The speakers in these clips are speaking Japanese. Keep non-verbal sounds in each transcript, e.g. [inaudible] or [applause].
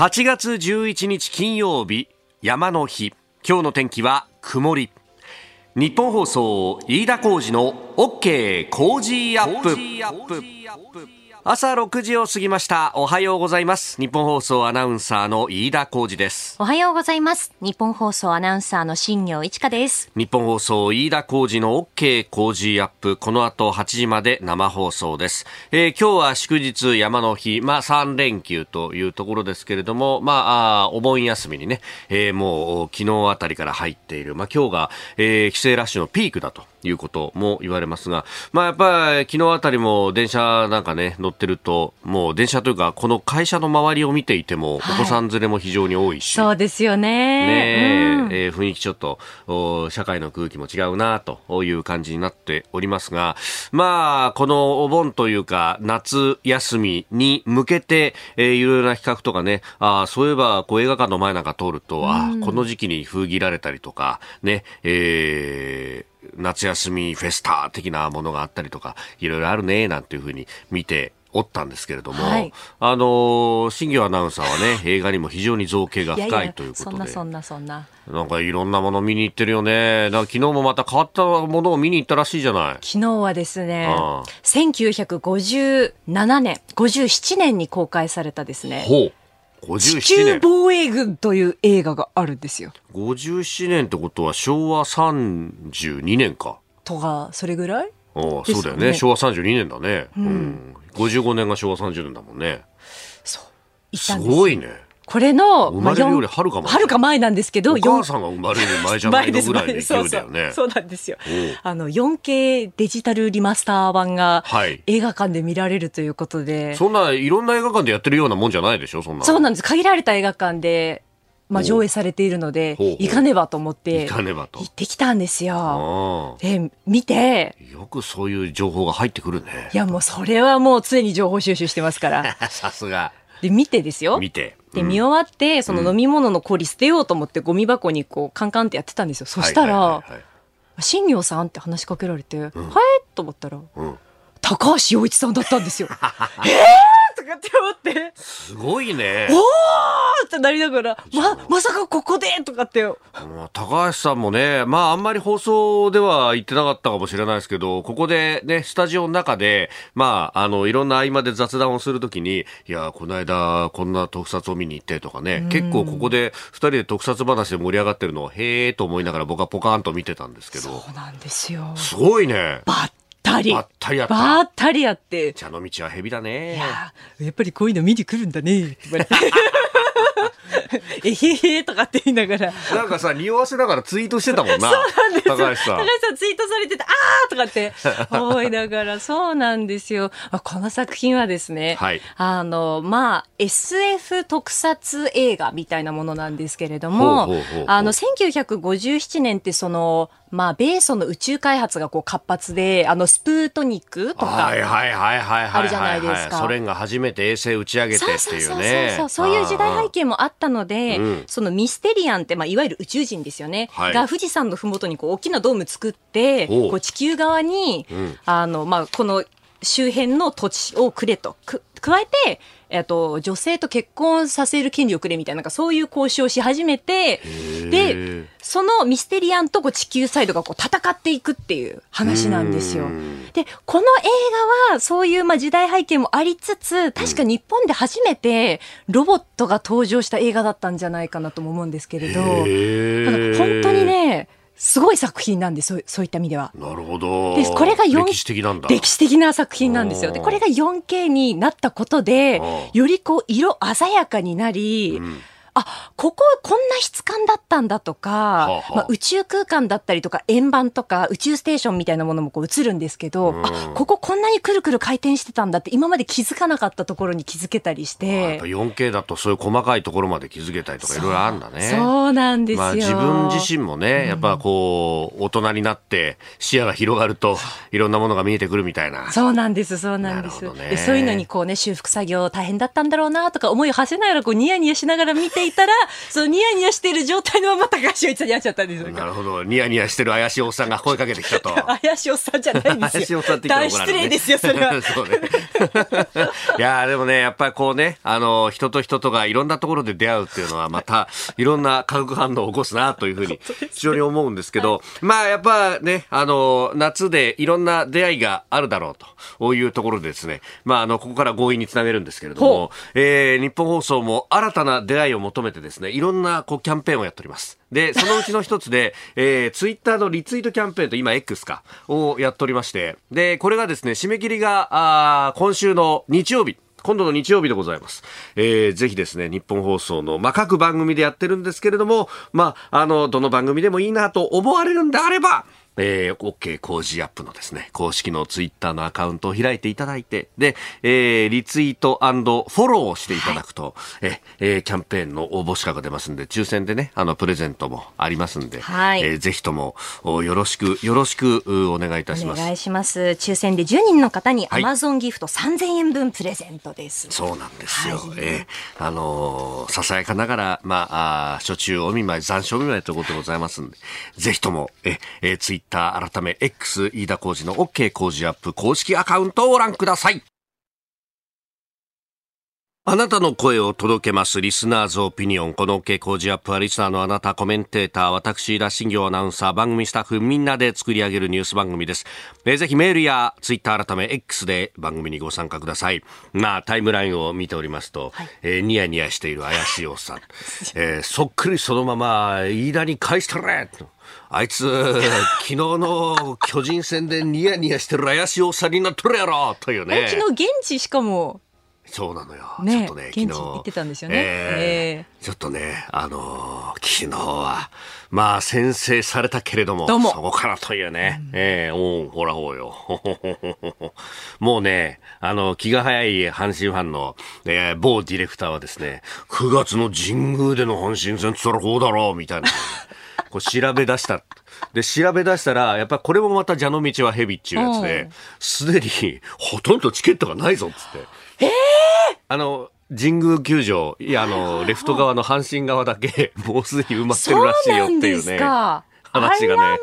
8月11日金曜日山の日。今日の天気は曇り。日本放送飯田浩司の OK 工事アップ。朝6時を過ぎました。おはようございます。日本放送アナウンサーの飯田浩二です。おはようございます。日本放送アナウンサーの新業一華です。日本放送飯田浩二の OK 工事アップ。この後8時まで生放送です、えー、今日は祝日山の日。まあ3連休というところですけれどもまあお盆休みにね、えー、もう昨日あたりから入っている。まあ今日が、えー、帰省ラッシュのピークだということも言われますが、まあやっぱり昨日あたりも電車なんかね、乗ってると、もう電車というか、この会社の周りを見ていても、お子さん連れも非常に多いし。そうですよね。ねうん、えー、雰囲気ちょっと、社会の空気も違うなという感じになっておりますが、まあ、このお盆というか、夏休みに向けて、えー、いろいろな企画とかね、あそういえば、こう映画館の前なんか通ると、うん、あこの時期に封切られたりとか、ね、えー、夏休みフェスタ的なものがあったりとか、いろいろあるね、なんていうふうに見ておったんですけれども、はい、あの新業アナウンサーはね、映画にも非常に造形が深いということで。そんなそんなそんな。なんかいろんなもの見に行ってるよね。昨日もまた変わったものを見に行ったらしいじゃない。昨日はですね、ああ1957年、57年に公開されたですね。地球防衛軍という映画があるんですよ。57年ってことは昭和32年か。とか、それぐらい？ああ、そうだよね。昭和32年だね。うん。うん、55年が昭和30年だもんね。そう。すごいね。これの、生まれるよりはるか前。はるか前なんですけど、お母さんが生まれる前じゃないのぐらいの勢いだよね。そうなんですよ。あの、4K デジタルリマスター版が、映画館で見られるということで、はい、そんないろんな映画館でやってるようなもんじゃないでしょ、そんな。そうなんです。限られた映画館で、まあ、上映されているので、行かねばと思って、行かねばと。行ってきたんですよ。で、見て、よくそういう情報が入ってくるね。いや、もうそれはもう常に情報収集してますから。[laughs] さすが。で、見てですよ。見て。で、見終わって、その飲み物の氷捨てようと思って、ゴミ箱にこう、カンカンってやってたんですよ。そしたら、新業さんって話しかけられて、はいと思ったら、高橋洋一さんだったんですよ。[laughs] えーとかって思って。すごいね。おーってなりながら、ま、まさかここでとかって。高橋さんもね、まああんまり放送では言ってなかったかもしれないですけど、ここでね、スタジオの中で、まあ、あの、いろんな合間で雑談をするときに、いや、この間、こんな特撮を見に行ってとかね、結構ここで二人で特撮話で盛り上がってるのを、へえと思いながら僕はポカーンと見てたんですけど。そうなんですよ。すごいね。バッタリ。ばったりあった。ばったりあって。茶の道は蛇だね。いや、やっぱりこういうの見に来るんだね。[laughs] [laughs] えへへとかって言いながら。なんかさ、匂わせながらツイートしてたもんな。[laughs] そうなんです高橋さん。高橋さんツイートされてて、あーとかって思いながら、そうなんですよ。この作品はですね、はい、あの、まあ、SF 特撮映画みたいなものなんですけれども、あの、1957年ってその、まあ、米ソの宇宙開発がこう活発で、あの、スプートニクとか、はいはいはいはいあるじゃないですか。ソ連が初めて衛星打ち上げてっていうね。そうそうそうそういう時代背景もあったので、うん、そのミステリアンって、まあ、いわゆる宇宙人ですよね。はい、が富士山のふもとにこう大きなドーム作って、こう地球側に、うん、あの、まあ、この周辺の土地をくれと。く加えて、えっと、女性と結婚させる権利をくれみたいな、なんかそういう交渉をし始めて、で、そのミステリアンとこう地球サイドがこう戦っていくっていう話なんですよ。で、この映画はそういうまあ時代背景もありつつ、確か日本で初めてロボットが登場した映画だったんじゃないかなとも思うんですけれど、本当にね、すごい作品なんですそういった意味では。なるほど。で、これが歴史的なんだ。歴史的な作品なんですよ。で、これが 4K になったことで、よりこう、色鮮やかになり、うんあこここんな質感だったんだとか、はあはあ、まあ、宇宙空間だったりとか円盤とか宇宙ステーションみたいなものもこう映るんですけど、あこここんなにくるくる回転してたんだって今まで気づかなかったところに気づけたりして。4K だとそういう細かいところまで気づけたりとかいろいろあるんだね。そうなんですよ、まあ、自分自身もねやっぱこう大人になって視野が広がるといろんなものが見えてくるみたいな。そうなんですそうなんです、ね、でそういうのにこうね修復作業大変だったんだろうなとか思いを馳せながらこうニヤニヤしながら見てていたら、そのニヤニヤしている状態のまま高橋洋一さんに会っちゃったんですよ。なるほど。ニヤニヤしてる怪しいおっさんが声かけてきたと。[laughs] 怪しいおっさんじゃないんですよ。怪しいおっさんって言ったらね、大失礼ですよ、それは。[laughs] そうね。[laughs] いやでもね、やっぱりこうね、あの、人と人とがいろんなところで出会うっていうのは、また、いろんな化学反応を起こすな、というふうに、非常に思うんですけど、はい、まあ、やっぱね、あの、夏でいろんな出会いがあるだろうというところでですね、まあ、あの、ここから合意につなげるんですけれども、えー、日本放送も新たな出会いを求求めてですね、いろんなこうキャンペーンをやっております。で、そのうちの一つで、[laughs] えー、ツイッターのリツイートキャンペーンと今 X か、をやっておりまして、で、これがですね、締め切りが、あ今週の日曜日、今度の日曜日でございます。えー、ぜひですね、日本放送の、まあ、各番組でやってるんですけれども、まあ、あの、どの番組でもいいなと思われるんであれば、えー、OK 工事アップのですね、公式のツイッターのアカウントを開いていただいて、で、えー、リツイートフォローをしていただくと、はい、えー、キャンペーンの応募資格が出ますんで、抽選でね、あの、プレゼントもありますんで、はい、えー、ぜひとも、よろしく、よろしく、お願いいたします。お願いします。抽選で10人の方に、アマゾンギフト3000円分プレゼントです。そうなんですよ。はい、えー、あのー、ささやかながら、まあ、あ初中お見舞い、残暑お見舞いということでございますんで、ぜひとも、え、えー、ツイッター改め X 飯田浩二の OK 工事アップ公式アカウントをご覧ください。あなたの声を届けます。リスナーズオピニオン。この OK 工事アップはリスナーのあなた、コメンテーター、私、ラッシン業アナウンサー、番組スタッフ、みんなで作り上げるニュース番組です。えー、ぜひメールやツイッター改め X で番組にご参加ください。まあ、タイムラインを見ておりますと、はい、えー、ニヤニヤしている怪しいおっさん。[laughs] えー、そっくりそのまま、飯田に返したれと。あいつ、[laughs] 昨日の巨人戦でニヤニヤしてる怪しいおっさんになっとるやろというね。昨日現地しかも。そうなのよ。ね、ちょっとね、昨日。行ってたんですよね。えー、ちょっとね、あのー、昨日は、まあ、先制されたけれども、どそこからというね、うん、ええー、おほらほうよ。[laughs] もうね、あの、気が早い阪神ファンの、えー、某ディレクターはですね、9月の神宮での阪神戦って言ったらこうだろう、みたいな。[laughs] こう調べ出した。で、調べ出したら、やっぱこれもまた蛇の道は蛇っていうやつで、すでにほとんどチケットがないぞっつって。ええー、あの、神宮球場、いや、あの、レフト側の阪神側だけ、[laughs] もうすでに埋まってるらしいよっていうね。話がね、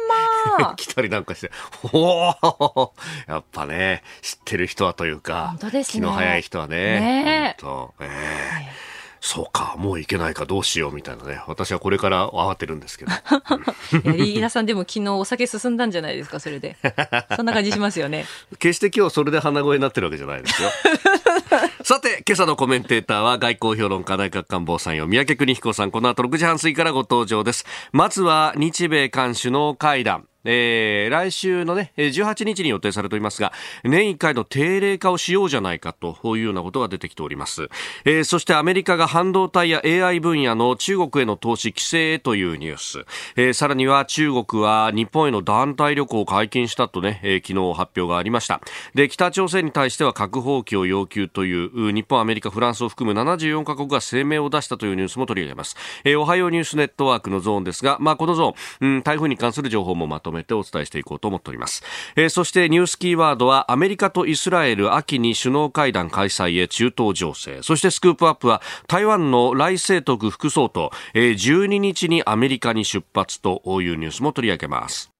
まあ、[laughs] 来たりなんかして、おお [laughs] やっぱね、知ってる人はというか、本当ですね、気の早い人はね、ね本当、ええ。ーそうか、もういけないか、どうしようみたいなね。私はこれから慌てるんですけど。[laughs] リーダさんでも昨日お酒進んだんじゃないですか、それで。そんな感じしますよね。決して今日それで鼻声になってるわけじゃないですよ。[laughs] さて、今朝のコメンテーターは外交評論家内閣官房参与、三宅邦彦さん。この後6時半過ぎからご登場です。まずは日米韓首脳会談。えー、来週のね、18日に予定されておりますが、年1回の定例化をしようじゃないかというようなことが出てきております。えー、そしてアメリカが半導体や AI 分野の中国への投資規制というニュース。えー、さらには中国は日本への団体旅行を解禁したとね、えー、昨日発表がありました。で、北朝鮮に対しては核放棄を要求という日本、アメリカ、フランスを含む74カ国が声明を出したというニュースも取り上げます。えー、おはようニュースネットワークのゾーンですが、まあ、このゾーン、うん、台風に関する情報もまとめめてお伝えしていこうと思っております、えー、そしてニュースキーワードはアメリカとイスラエル秋に首脳会談開催へ中東情勢。そしてスクープアップは台湾の来清徳副総統、えー、12日にアメリカに出発というニュースも取り上げます。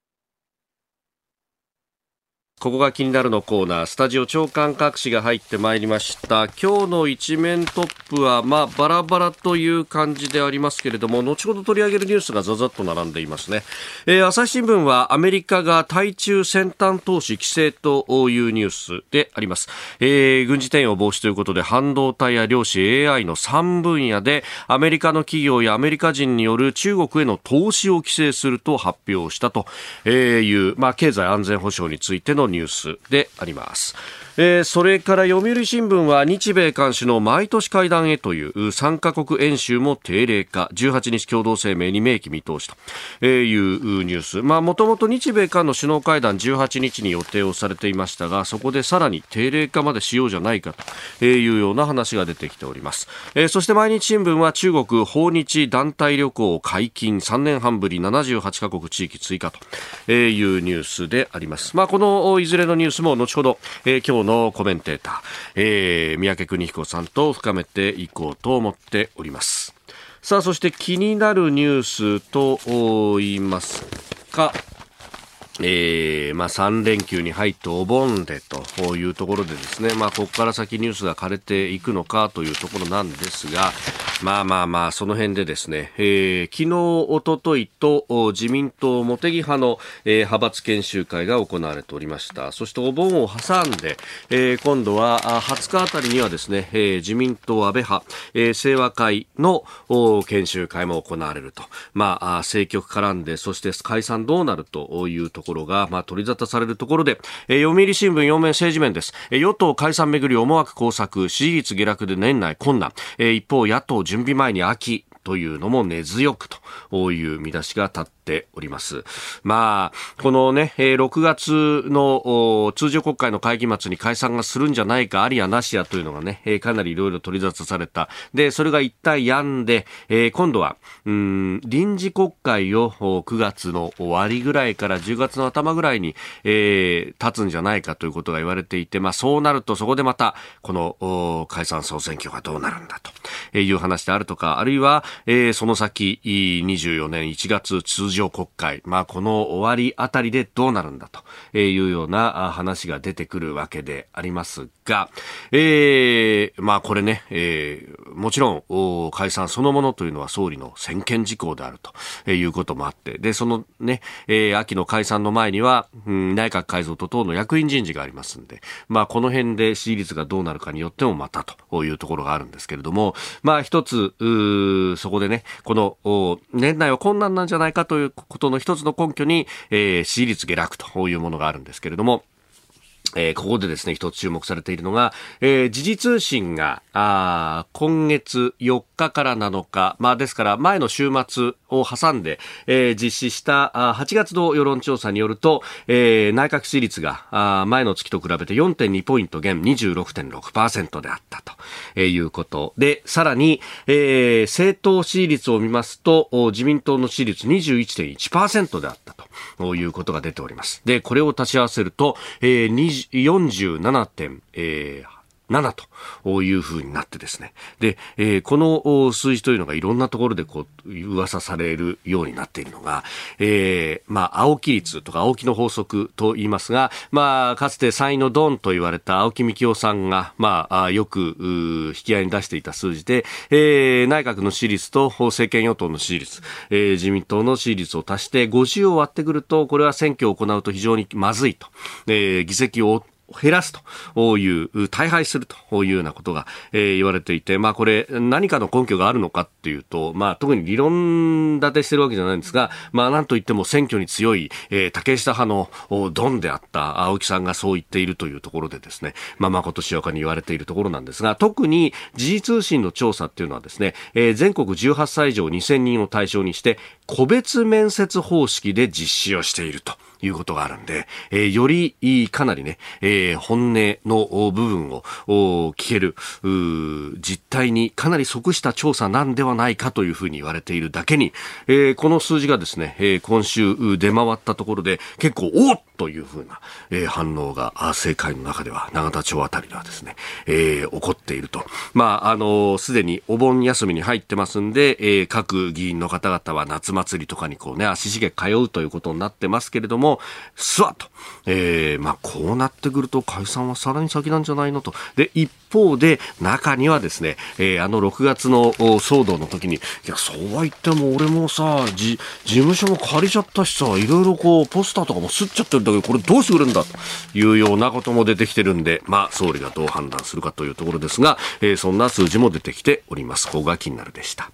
ここが気になるのコーナー、スタジオ長官各紙が入ってまいりました。今日の一面トップは、まあ、バラバラという感じでありますけれども、後ほど取り上げるニュースがざざっと並んでいますね。えー、朝日新聞は、アメリカが対中先端投資規制というニュースであります。えー、軍事転用防止ということで、半導体や量子 AI の3分野で、アメリカの企業やアメリカ人による中国への投資を規制すると発表したという、まあ、経済安全保障についてのニュースであります。えー、それから読売新聞は日米韓首脳毎年会談へという3カ国演習も定例化。18日共同声明に明記見通しというニュース。もともと日米韓の首脳会談18日に予定をされていましたがそこでさらに定例化までしようじゃないかというような話が出てきております、えー、そして毎日新聞は中国訪日団体旅行解禁。3年半ぶり78カ国地域追加というニュースであります。まあこのいずれのニュースも後ほど、えー、今日のコメンテーター、えー、三宅邦彦さんと深めていこうと思っております。さあ、そして気になるニュースと言いますか、えー、まあ3連休に入ってお盆でというところでですね、まあここから先ニュースが枯れていくのかというところなんですが、まあまあまあ、その辺でですね、えー、昨日、おとといと自民党茂木派の、えー、派閥研修会が行われておりました。そしてお盆を挟んで、えー、今度は20日あたりにはですね、えー、自民党安倍派、えー、清和会の研修会も行われると。まあ、政局絡んで、そして解散どうなるというところころが、まあ、取り沙汰されるところで、えー、読売新聞4面政治面です。えー、与党解散めぐり思惑工作、支持率下落で年内困難。えー、一方、野党準備前に秋というのも根強くという見出しが立っております。まあ、このね、6月の通常国会の会期末に解散がするんじゃないか、ありやなしやというのがね、かなりいろいろ取り沙汰された。で、それが一体止んで、今度は、うん、臨時国会を9月の終わりぐらいから10月の頭ぐらいに、えー、立つんじゃないかということが言われていて、まあそうなるとそこでまた、この解散総選挙がどうなるんだという話であるとか、あるいは、えー、その先、24年1月通常国会、まあ、この終わりあたりでどうなるんだというような話が出てくるわけでありますが、えー、まあ、これね、えー、もちろん解散そのものというのは総理の専権事項であるということもあって、で、そのね、えー、秋の解散の前には、うん、内閣改造と等の役員人事がありますんで、まあ、この辺で支持率がどうなるかによってもまたというところがあるんですけれども、まあ、一つ、そこでね、この、年内は困難なんじゃないかといううことの一つの根拠に、えー、支持率下落というものがあるんですけれども、えー、ここでですね、一つ注目されているのが、えー、時事通信が、あ今月4日から7日、まあですから前の週末を挟んで、えー、実施したあ8月の世論調査によると、えー、内閣支持率があ前の月と比べて4.2ポイント減26.6%であったと、えー、いうことで、さらに、えー、政党支持率を見ますと、自民党の支持率21.1%であったと。いうことが出ております。で、これを足し合わせると、えー、47.8 7というふうになってですね。で、えー、この数字というのがいろんなところでこう、噂されるようになっているのが、えー、まあ、青木率とか青木の法則と言いますが、まあ、かつて3位のドンと言われた青木幹雄さんが、まあ、よく、引き合いに出していた数字で、えー、内閣の支持率と政権与党の支持率、えー、自民党の支持率を足して50を割ってくると、これは選挙を行うと非常にまずいと、えー、議席を減らすという、大敗するというようなことが、えー、言われていて、まあこれ何かの根拠があるのかっていうと、まあ特に理論立てしてるわけじゃないんですが、まあなんといっても選挙に強い、えー、竹下派のドンであった青木さんがそう言っているというところでですね、まあまことしやかに言われているところなんですが、特に時事通信の調査っていうのはですね、えー、全国18歳以上2000人を対象にして、個別面接方式で実施をしていると。いうことがあるんで、えー、よりかなりね、えー、本音の部分を聞ける、実態にかなり即した調査なんではないかというふうに言われているだけに、えー、この数字がですね、えー、今週出回ったところで結構、おっというふうな、えー、反応が政界の中では永田町あたりではですね、えー、起こっていると。まあ、あのす、でにお盆休みに入ってますんで、えー、各議員の方々は夏祭りとかにこうね、足しげ通うということになってますけれども、すわと。えー、まあ、こうなってくると解散はさらに先なんじゃないのと。で、一方で、中にはですね、えー、あの6月の騒動の時に、いや、そうは言っても俺もさ、じ、事務所も借りちゃったしさ、いろいろこう、ポスターとかもすっちゃってるんだけど、これどうしてくれるんだ？というようなことも出てきてるんで、まあ、総理がどう判断するかというところですが、えー、そんな数字も出てきております。ここが気になるでした。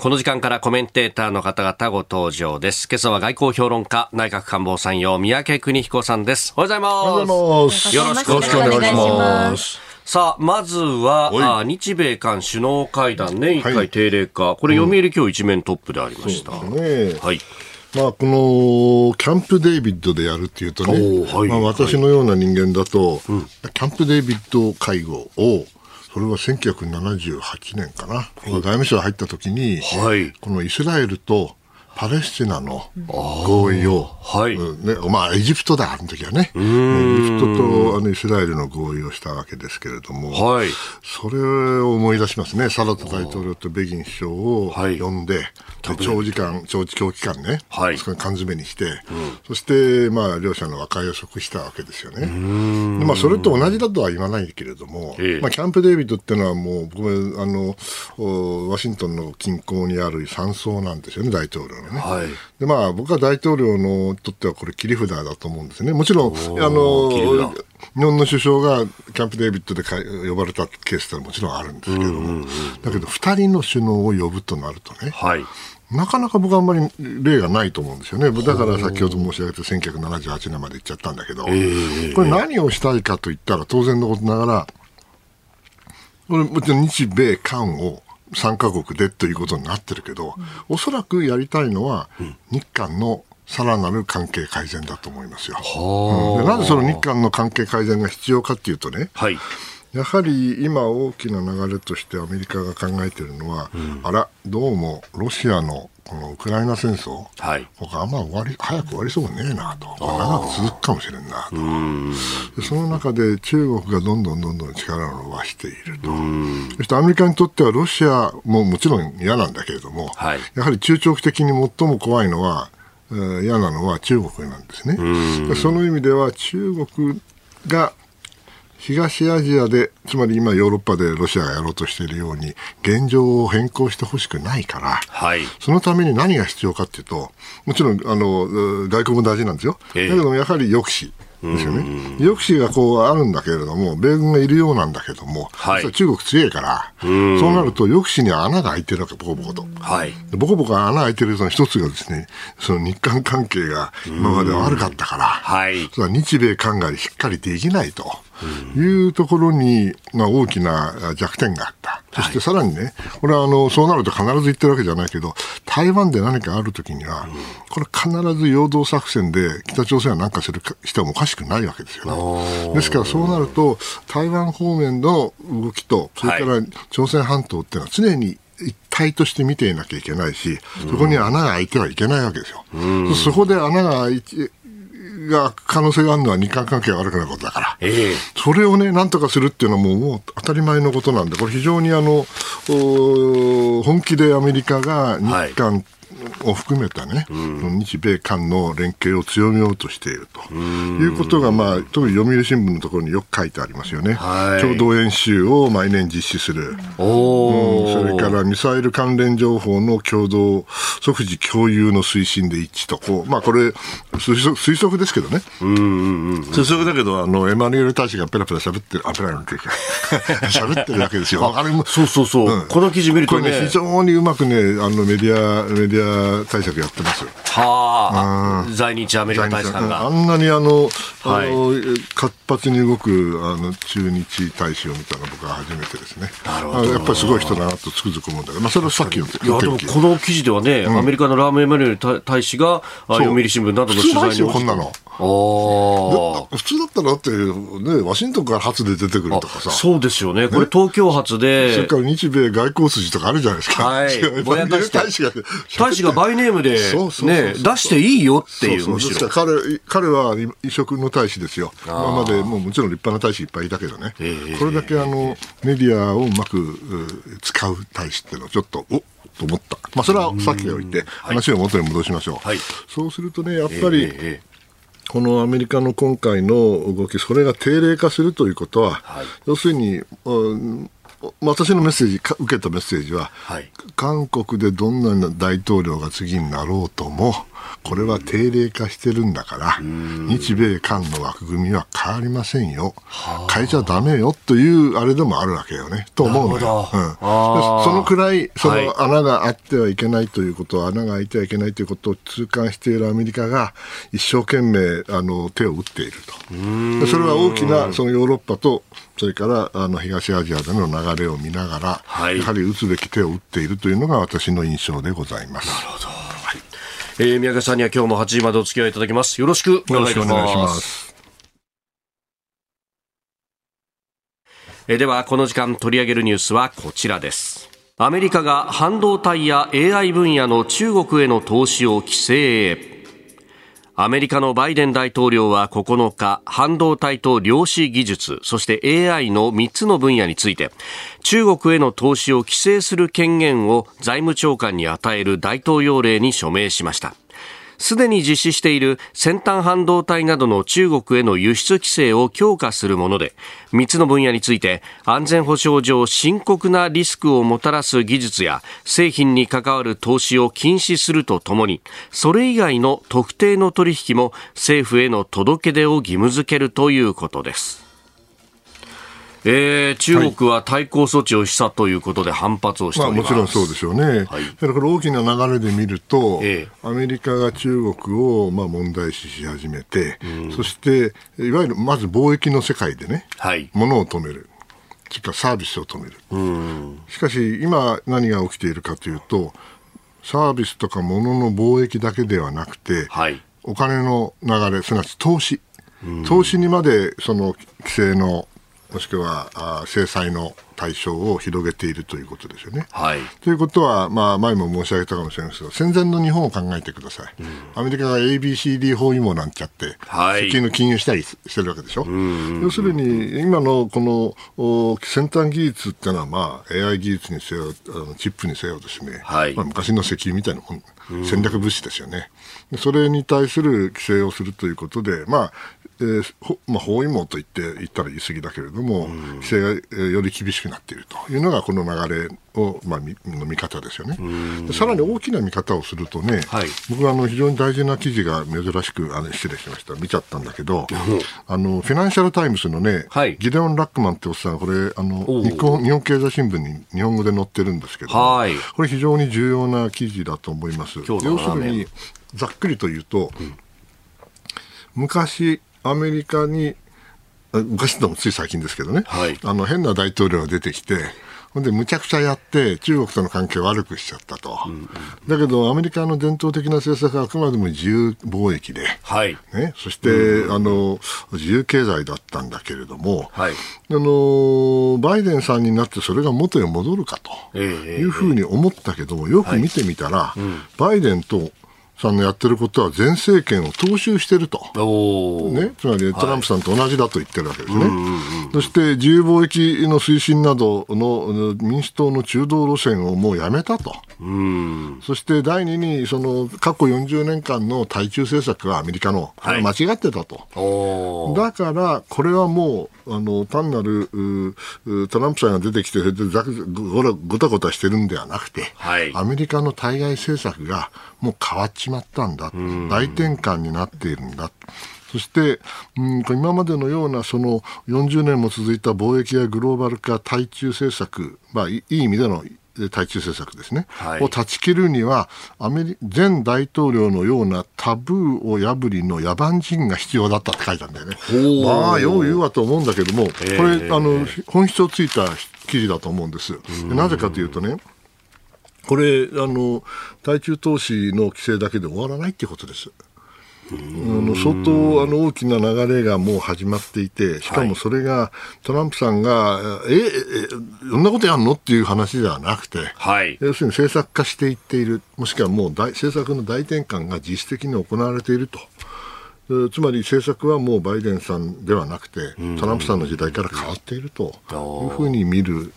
この時間からコメンテーターの方々ご登場です。今朝は外交評論家、内閣官房参与、三宅邦彦さんです。おはようございます。よろしくお願いします。さあ、まずは、あ日米韓首脳会談年1回定例化、はい、これ、読売今日一面トップでありました。うん、ね、はい。まあ、このキャンプ・デイビッドでやるっていうとね、はい、まあ、私のような人間だと、はい、キャンプ・デイビッド会合をそれは1978年かな、はい、外務省入った時に、はい、このイスラエルとパレスチナの合意を、はい。ねまあ、エジプトだ、あの時はね、エジプトとあのイスラエルの合意をしたわけですけれども、はい、それを思い出しますね、サラト大統領とベギン首相を呼んで、はい、長時間、長長期間ね、はい、そこに缶詰にして、うん、そして、まあ、両者の和解を即したわけですよね。まあ、それと同じだとは言わないけれども、まあ、キャンプ・デービッドっていうのはもう、僕あのワシントンの近郊にある山荘なんですよね、大統領のね。はい、でまあ、僕は大統領のとってはこれ切り札だと思うんですね。もちろん、あの、日本の首相がキャンプ・デービッドで呼ばれたケースってもちろんあるんですけども、だけど2人の首脳を呼ぶとなるとね、はい、なかなか僕はあんまり例がないと思うんですよね。だから先ほど申し上げた1978年まで行っちゃったんだけど、これ何をしたいかと言ったら当然のことながら、これもちろん日米韓を3カ国でということになってるけど、おそらくやりたいのは、日韓のさらなる関係改善だと思いますよ。うん、なぜその日韓の関係改善が必要かっていうとね、はい、やはり今大きな流れとしてアメリカが考えているのは、うん、あら、どうもロシアのこのウクライナ戦争、はい、僕あんま終わり早く終わりそうもねえなと、長く続くかもしれんなと、その中で中国がどんどんどんどん力を伸ばしていると、そしてアメリカにとってはロシアももちろん嫌なんだけれども、はい、やはり中長期的に最も怖いのは、嫌なのは中国なんですね。その意味では中国が東アジアで、つまり今ヨーロッパでロシアがやろうとしているように、現状を変更してほしくないから、はい、そのために何が必要かっていうと、もちろん、あの、外交も大事なんですよ。えー、だけども、やはり抑止。ですよね。抑止がこうあるんだけれども、米軍がいるようなんだけども、はい、中国強いから、そうなると抑止には穴が開いてるわけ、ボコボコと。はい、ボコボコ穴開いてるその一つがですね、その日韓関係が今まで悪かったから、はい、日米韓がしっかりできないと。いうところに、まあ、大きな弱点があった。そしてさらにね、これはあの、そうなると必ず言ってるわけじゃないけど、台湾で何かあるときには、これ必ず陽動作戦で北朝鮮は何かするしてもおかしくないわけですよね。ですからそうなると、台湾方面の動きと、それから朝鮮半島っていうのは常に一体として見ていなきゃいけないし、そこに穴が開いてはいけないわけですよ。そこで穴が開いて、が可能性があるのは日韓関係が悪くなることだから、えー、それをね、なんとかするっていうのはもうもう当たり前のことなんで、これ非常にあの、本気でアメリカが日韓、はいを含めたね、うん、日米韓の連携を強めようとしていると。いうことが、まあ、特に読売新聞のところによく書いてありますよね。はい、共同演習を毎年実施する、うん、それからミサイル関連情報の共同即時共有の推進で一致と、こうまあ、これ推測、推測ですけどね、うんうんうん、推測だけどあの、エマニュエル大使がペラペラ喋ってる、あ、ペラペラ [laughs] 喋ってるわけですよ。あれもそうそうそう、うん、この記事見るとね、ね非常にうまくね、あのメディア、メディア対策やってますよ。はあ、在日アメリカ大使館が。あんなにあの、はい、あの活発に動くあの中日大使を見たの僕は初めてですね。なるほど。やっぱりすごい人だなとつくづく思うんだけど、まあ、それはさっきのいや、でもこの記事ではね、うん、アメリカのラーメンエマニュエル大使が、読売新聞などの取材にこんなの。普通だったらだって、ね、ワシントンから初で出てくるとかさ。そうですよね。これ東京発で。それから日米外交筋とかあるじゃないですか。はい。[laughs] ぼやかして。大使が、大使がバイネームで、ね、出していいよっていう。彼、彼は異色の大使ですよ。今までもうもちろん立派な大使いっぱいいたけどね。これだけあの、メディアをうまく使う大使っていうのはちょっと、おと思った。まあ、それはさっきおいて、話を元に戻しましょう。はい、そうするとね、やっぱり、えーこのアメリカの今回の動き、それが定例化するということは、はい、要するに、私のメッセージ、受けたメッセージは、はい、韓国でどんな大統領が次になろうとも、これは定例化してるんだから、日米韓の枠組みは変わりませんよ、変えちゃだめよというあれでもあるわけよね、と思うのよ。うん、そのくらい、その穴があってはいけないということ穴が開いてはいけないということを痛感しているアメリカが、一生懸命あの手を打っていると。それは大きなそのヨーロッパとそれからあの東アジアでの流れを見ながら、はい、やはり打つべき手を打っているというのが私の印象でございます。なるほどえー、宮家さんには今日も8時までお付き合いいただきます。よろしくお願いします。えー、では、この時間取り上げるニュースはこちらです。アメリカが半導体や AI 分野の中国への投資を規制へアメリカのバイデン大統領は9日、半導体と量子技術、そして AI の3つの分野について、中国への投資を規制する権限を財務長官に与える大統領令に署名しました。すでに実施している先端半導体などの中国への輸出規制を強化するもので、3つの分野について安全保障上深刻なリスクをもたらす技術や製品に関わる投資を禁止するとともに、それ以外の特定の取引も政府への届け出を義務付けるということです。えー、中国は対抗措置をしたということで反発をしております、まあ、もちろんそうでしょうね、はい、だから大きな流れで見ると、えー、アメリカが中国をまあ問題視し始めて、うん、そしていわゆるまず貿易の世界でね、はい、物を止める。それからサービスを止める、うん、しかし今、何が起きているかというとサービスとか物の貿易だけではなくて、はい、お金の流れすなわち投資、投資にまでその規制のもしくはあ制裁の対象を広げているということですよね。はい、ということは、まあ、前も申し上げたかもしれないですが戦前の日本を考えてください、うん、アメリカが ABCD 包囲網なんちゃって、はい、石油の金融したりしてるわけでしょ。要するに今のこの先端技術っていうのは、まあ、AI 技術にせよあのチップにせよですね、はい、まあ、昔の石油みたいなもん戦略物資ですよね。それに対する規制をするということで、まあ、えーまあ、包囲網と言って言ったら言い過ぎだけれども、規制が、えー、より厳しくなっているというのがこの流れを、まあ、の見方ですよね。さらに大きな見方をするとね、はい、僕はあの非常に大事な記事が珍しくあの失礼しました。見ちゃったんだけど、あのフィナンシャル・タイムズのね、はい、ギデオン・ラックマンっておっさんこれあの日本日本経済新聞に日本語で載ってるんですけど、はい、これ非常に重要な記事だと思います。要するにざっくりと言うと、うん、昔アメリカに昔でもつい最近ですけどね、はい、あの変な大統領が出てきて、ほんで、むちゃくちゃやって、中国との関係を悪くしちゃったと、うんうん、だけど、アメリカの伝統的な政策はあくまでも自由貿易で、はい。ね、そして、うん、あの自由経済だったんだけれども、はい、あのバイデンさんになってそれが元へ戻るかというふうに思ったけども、よく見てみたら、はい。うん、バイデンとさんのやってることは前政権を踏襲してると、ね、つまりトランプさんと同じだと言ってるわけですね、はい、そして自由貿易の推進などの民主党の中道路線をもうやめたと、そして第二にその過去40年間の対中政策はアメリカの、間違ってたと、はい、だからこれはもうあの単なるトランプさんが出てきてざごたごたしてるんではなくて、はい、アメリカの対外政策がもう変わっちまったんだ、大転換になっているんだ。そして、うん、今までのようなその40年も続いた貿易やグローバル化対中政策、まあ、いい意味での対中政策ですね、はい、を断ち切るにはアメリ前大統領のようなタブーを破りの野蛮人が必要だったって書いたんだよね。まあよう言うわと思うんだけども、これ、あの本質をついた記事だと思うんです。なぜかというとねこれあの、対中投資の規制だけで終わらないっていうことです。あの相当あの大きな流れがもう始まっていて、しかもそれがトランプさんが、え、え、そんなことやんの？っていう話ではなくて、はい、要するに政策化していっている、もしくはもう大政策の大転換が実質的に行われていると。つまり政策はもうバイデンさんではなくて、トランプさんの時代から変わっているというふうに見る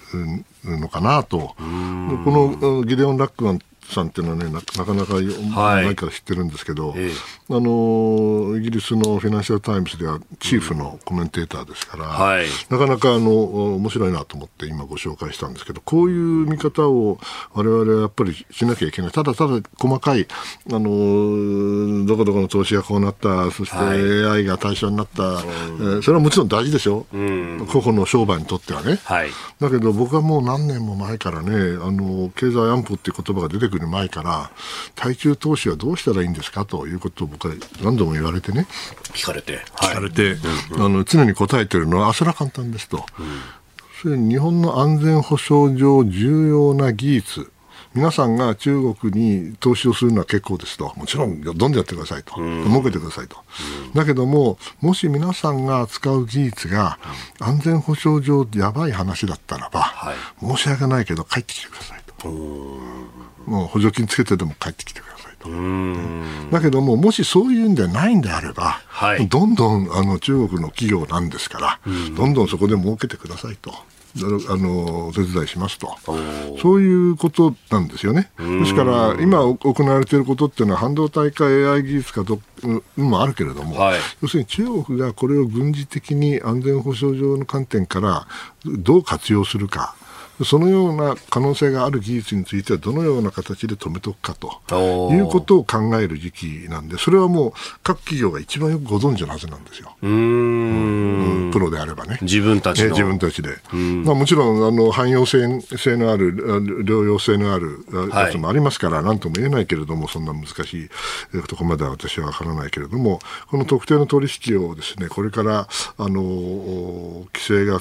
のかなと、このギデオン・ラックマンさんっていうのはねなかなか前から知ってるんですけど、はい、あのイギリスのフィナンシャル・タイムズではチーフのコメンテーターですから、はい、なかなかあの面白いなと思って今ご紹介したんですけどこういう見方を我々はやっぱりしなきゃいけない。ただただ細かいあのどこどこの投資がこうなったそして AI が対象になった、はい、えー、それはもちろん大事でしょ、うん、個々の商売にとってはね、はい、だけど僕はもう何年も前からねあの経済安保っていう言葉が出てくる前から対中投資はどうしたらいいんですかということを僕は何度も言われてね。聞かれて、聞かれて、うんうん、あの常に答えてるのはあそれは簡単ですと、うん、それに日本の安全保障上重要な技術。皆さんが中国に投資をするのは結構ですと、もちろんどんどんやってくださいと、儲けてくださいと、だけども、もし皆さんが使う技術が安全保障上やばい話だったらば、はい、申し訳ないけど帰ってきてくださいと。もう補助金つけてでも帰ってきてくださいと。だけども、もしそういうんでないんであれば、はい、どんどんあの中国の企業なんですから、どんどんそこで儲けてくださいと。あのお手伝いしますと、そういうことなんですよね。ですから、今行われていることっていうのは、半導体か AI 技術かどもあるけれども、はい、要するに中国がこれを軍事的に安全保障上の観点からどう活用するか。そのような可能性がある技術についてはどのような形で止めとくかということを考える時期なんで、それはもう各企業が一番よくご存知のはずなんですよ。うん、プロであればね。自分たち自分たちで。まあ、もちろんあの汎用性性のある、療養性のあるやつもありますから、なんとも言えないけれども、そんな難しいところまでは私は分からないけれども、この特定の取引をですね、これからあの規制が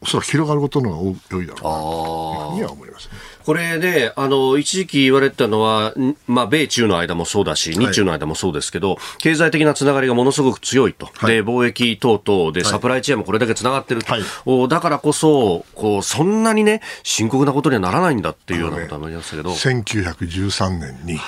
おそらく広がることのが多いだろうなというふうには思います、これで、あの、一時期言われてたのは、まあ、米中の間もそうだし、日中の間もそうですけど、はい、経済的なつながりがものすごく強いと。はい、で、貿易等々でサプライチェーンもこれだけつながってると。はい、おだからこそ、こう、そんなにね、深刻なことにはならないんだっていうようなことは思いましたけど。ね、1913年に、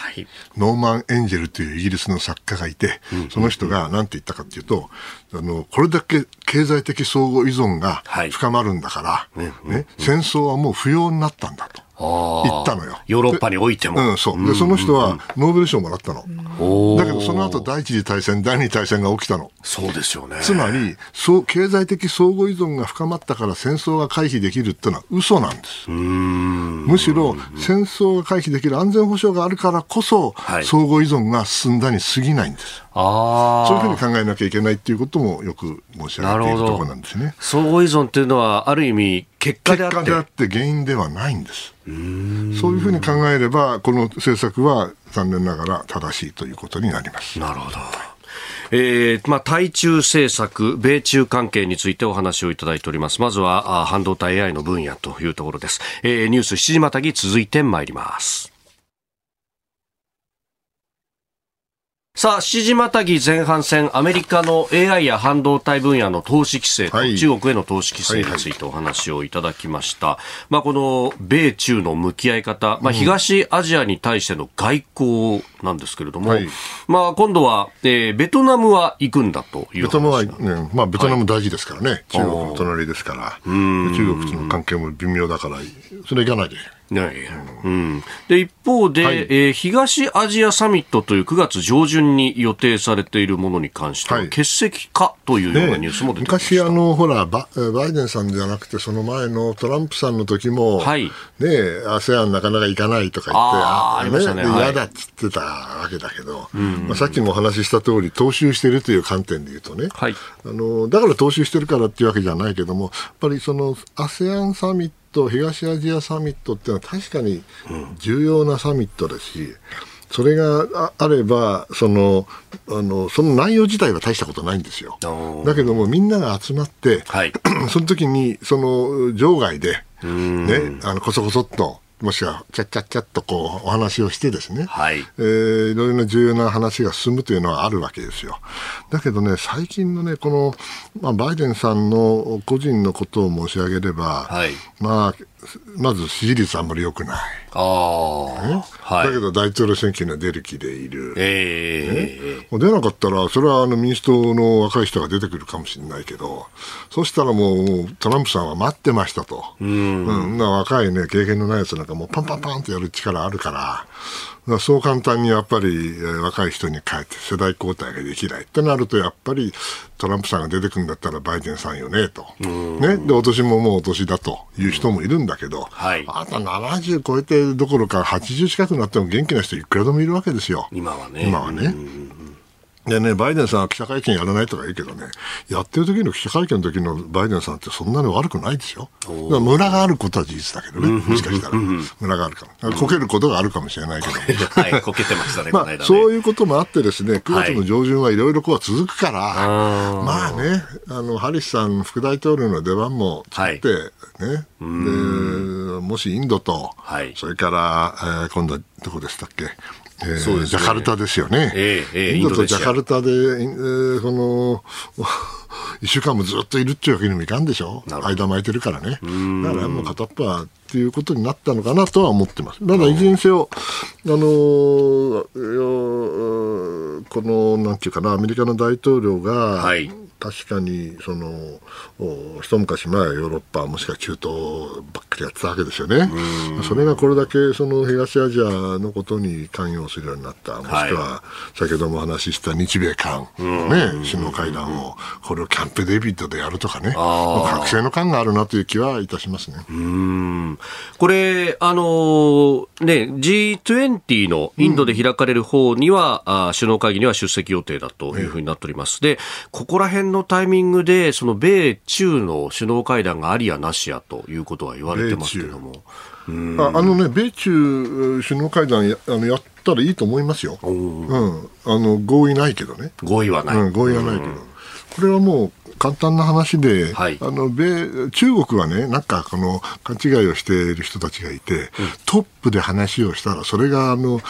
ノーマン・エンジェルというイギリスの作家がいて、その人が何て言ったかというと、あの、これだけ経済的相互依存が深まるんだから、ね、戦争はもう不要になったんだと。言ったのよ。ヨーロッパにおいても。うん、そう。で、その人はノーベル賞もらったの。だけど、その後第一次大戦、第二次大戦が起きたの。そうですよね。つまり、そう、経済的相互依存が深まったから戦争が回避できるってのは嘘なんです。むしろ、戦争が回避できる安全保障があるからこそ、はい、相互依存が進んだに過ぎないんです。そういうふうに考えなきゃいけないっていうこともよく申し上げているところなんですね。相互依存っていうのは、ある意味、結果であって。結果であって原因ではないんです。そういうふうに考えれば、この政策は残念ながら正しいということになります。なるほど。えーまあ、対中政策、米中関係についてお話をいただいております。まずは半導体 AI の分野というところです。えー、ニュース7時またぎ続いてまいります。さあ、7時またぎ前半戦、アメリカの AI や半導体分野の投資規制と、はい、中国への投資規制についてお話をいただきました。はいはい、まあ、この米中の向き合い方、まあ、東アジアに対しての外交なんですけれども、はい、まあ、今度は、えー、ベトナムは行くんだというベトナムは、ね、まあ、ベトナム大事ですからね、中国の隣ですから、中国との関係も微妙だから、それ行かないで。ねうん、で一方で、はい、えー、東アジアサミットという9月上旬に予定されているものに関しては、欠席かというようなニュースも出てました、昔あの、ほらバ、バイデンさんじゃなくて、その前のトランプさんの時も、はい、ね、ASEAN なかなか行かないとか言って、あありましたね、嫌だっつってたわけだけど、まあ、さっきもお話しした通り、踏襲しているという観点で言うとね、はい、あのだから踏襲してるからっていうわけじゃないけども、やっぱりその ASEAN サミットト、東アジアサミットっていうのは確かに重要なサミットですし、それがあればそのあの、その内容自体は大したことないんですよ。だけども、みんなが集まって、はい、[clears throat] その時にその場外で、ね、あのこそこそっともしくは、ちゃっちゃっちゃっとこう、お話をしてですね、はい。えー、いろいろな重要な話が進むというのはあるわけですよ。だけどね、最近のね、この、まあ、バイデンさんの個人のことを申し上げれば、はい。まあ、まず支持率あんまり良くない。ああ、はい、だけど大統領選挙には出る気でいる。えー、ね、出なかったら、それはあの民主党の若い人が出てくるかもしれないけど、そしたらもうトランプさんは待ってましたと。うん、うん、若いね、経験のないやつなんかもうパンパンパンとやる力あるから、そう簡単にやっぱり若い人に変えて世代交代ができないってなると、やっぱりトランプさんが出てくるんだったらバイデンさんよねと。ね。で、お年ももうお年だという人もいるんだけど、はい、あなた70超えてどころか80近くなっても元気な人いくらでもいるわけですよ。今はね。今はね。でね、バイデンさんは記者会見やらないとか言うけどね、やってる時の記者会見の時のバイデンさんってそんなに悪くないですよ。ムラがあることは事実だけどね、もしかしたら。ムラがあるかも。こけることがあるかもしれないけど。[laughs] はい、こけてましたね、[laughs] まあ、ね、そういうこともあってですね、9月の上旬はいろいろこう続くから、はい、まあね、あの、ハリスさん副大統領の出番も作って、はい、ね、で、もしインドと、はい、それから、えー、今度はどこでしたっけ、えー、そうです、ね、ジャカルタですよね。えー、えー、インドとジャカルタで、えー、この、[laughs] 1週間もずっといるっていうわけにもいかんでしょ、間巻いてるからね、だからもう片っぽはっていうことになったのかなとは思ってます。ただ、いずれにせよ、あのー、この、なんていうかな、アメリカの大統領が、はい確かにその一昔前はヨーロッパもしくは中東ばっかりやってたわけですよね。それがこれだけその東アジアのことに関与するようになったもしくは先ほどもお話しした日米韓の、ね、首脳会談をこれをキャンプ・デビッドでやるとかね覚醒の感があるなという気はいたしますね。うんこれあのね G20 のインドで開かれる方には、うん、あ首脳会議には出席予定だというふうになっております。でここら辺のタイミングで、その米中の首脳会談がありやなしやということは言われてますけども。ああのね、米中首脳会談やあのやったらいいと思いますよ、うん、あの合意ないけどね、合意はない、うん、合意はないけど、これはもう簡単な話で、はい、あの米中国はね、なんかこの勘違いをしている人たちがいて、うん、トップで話をしたら、それがあの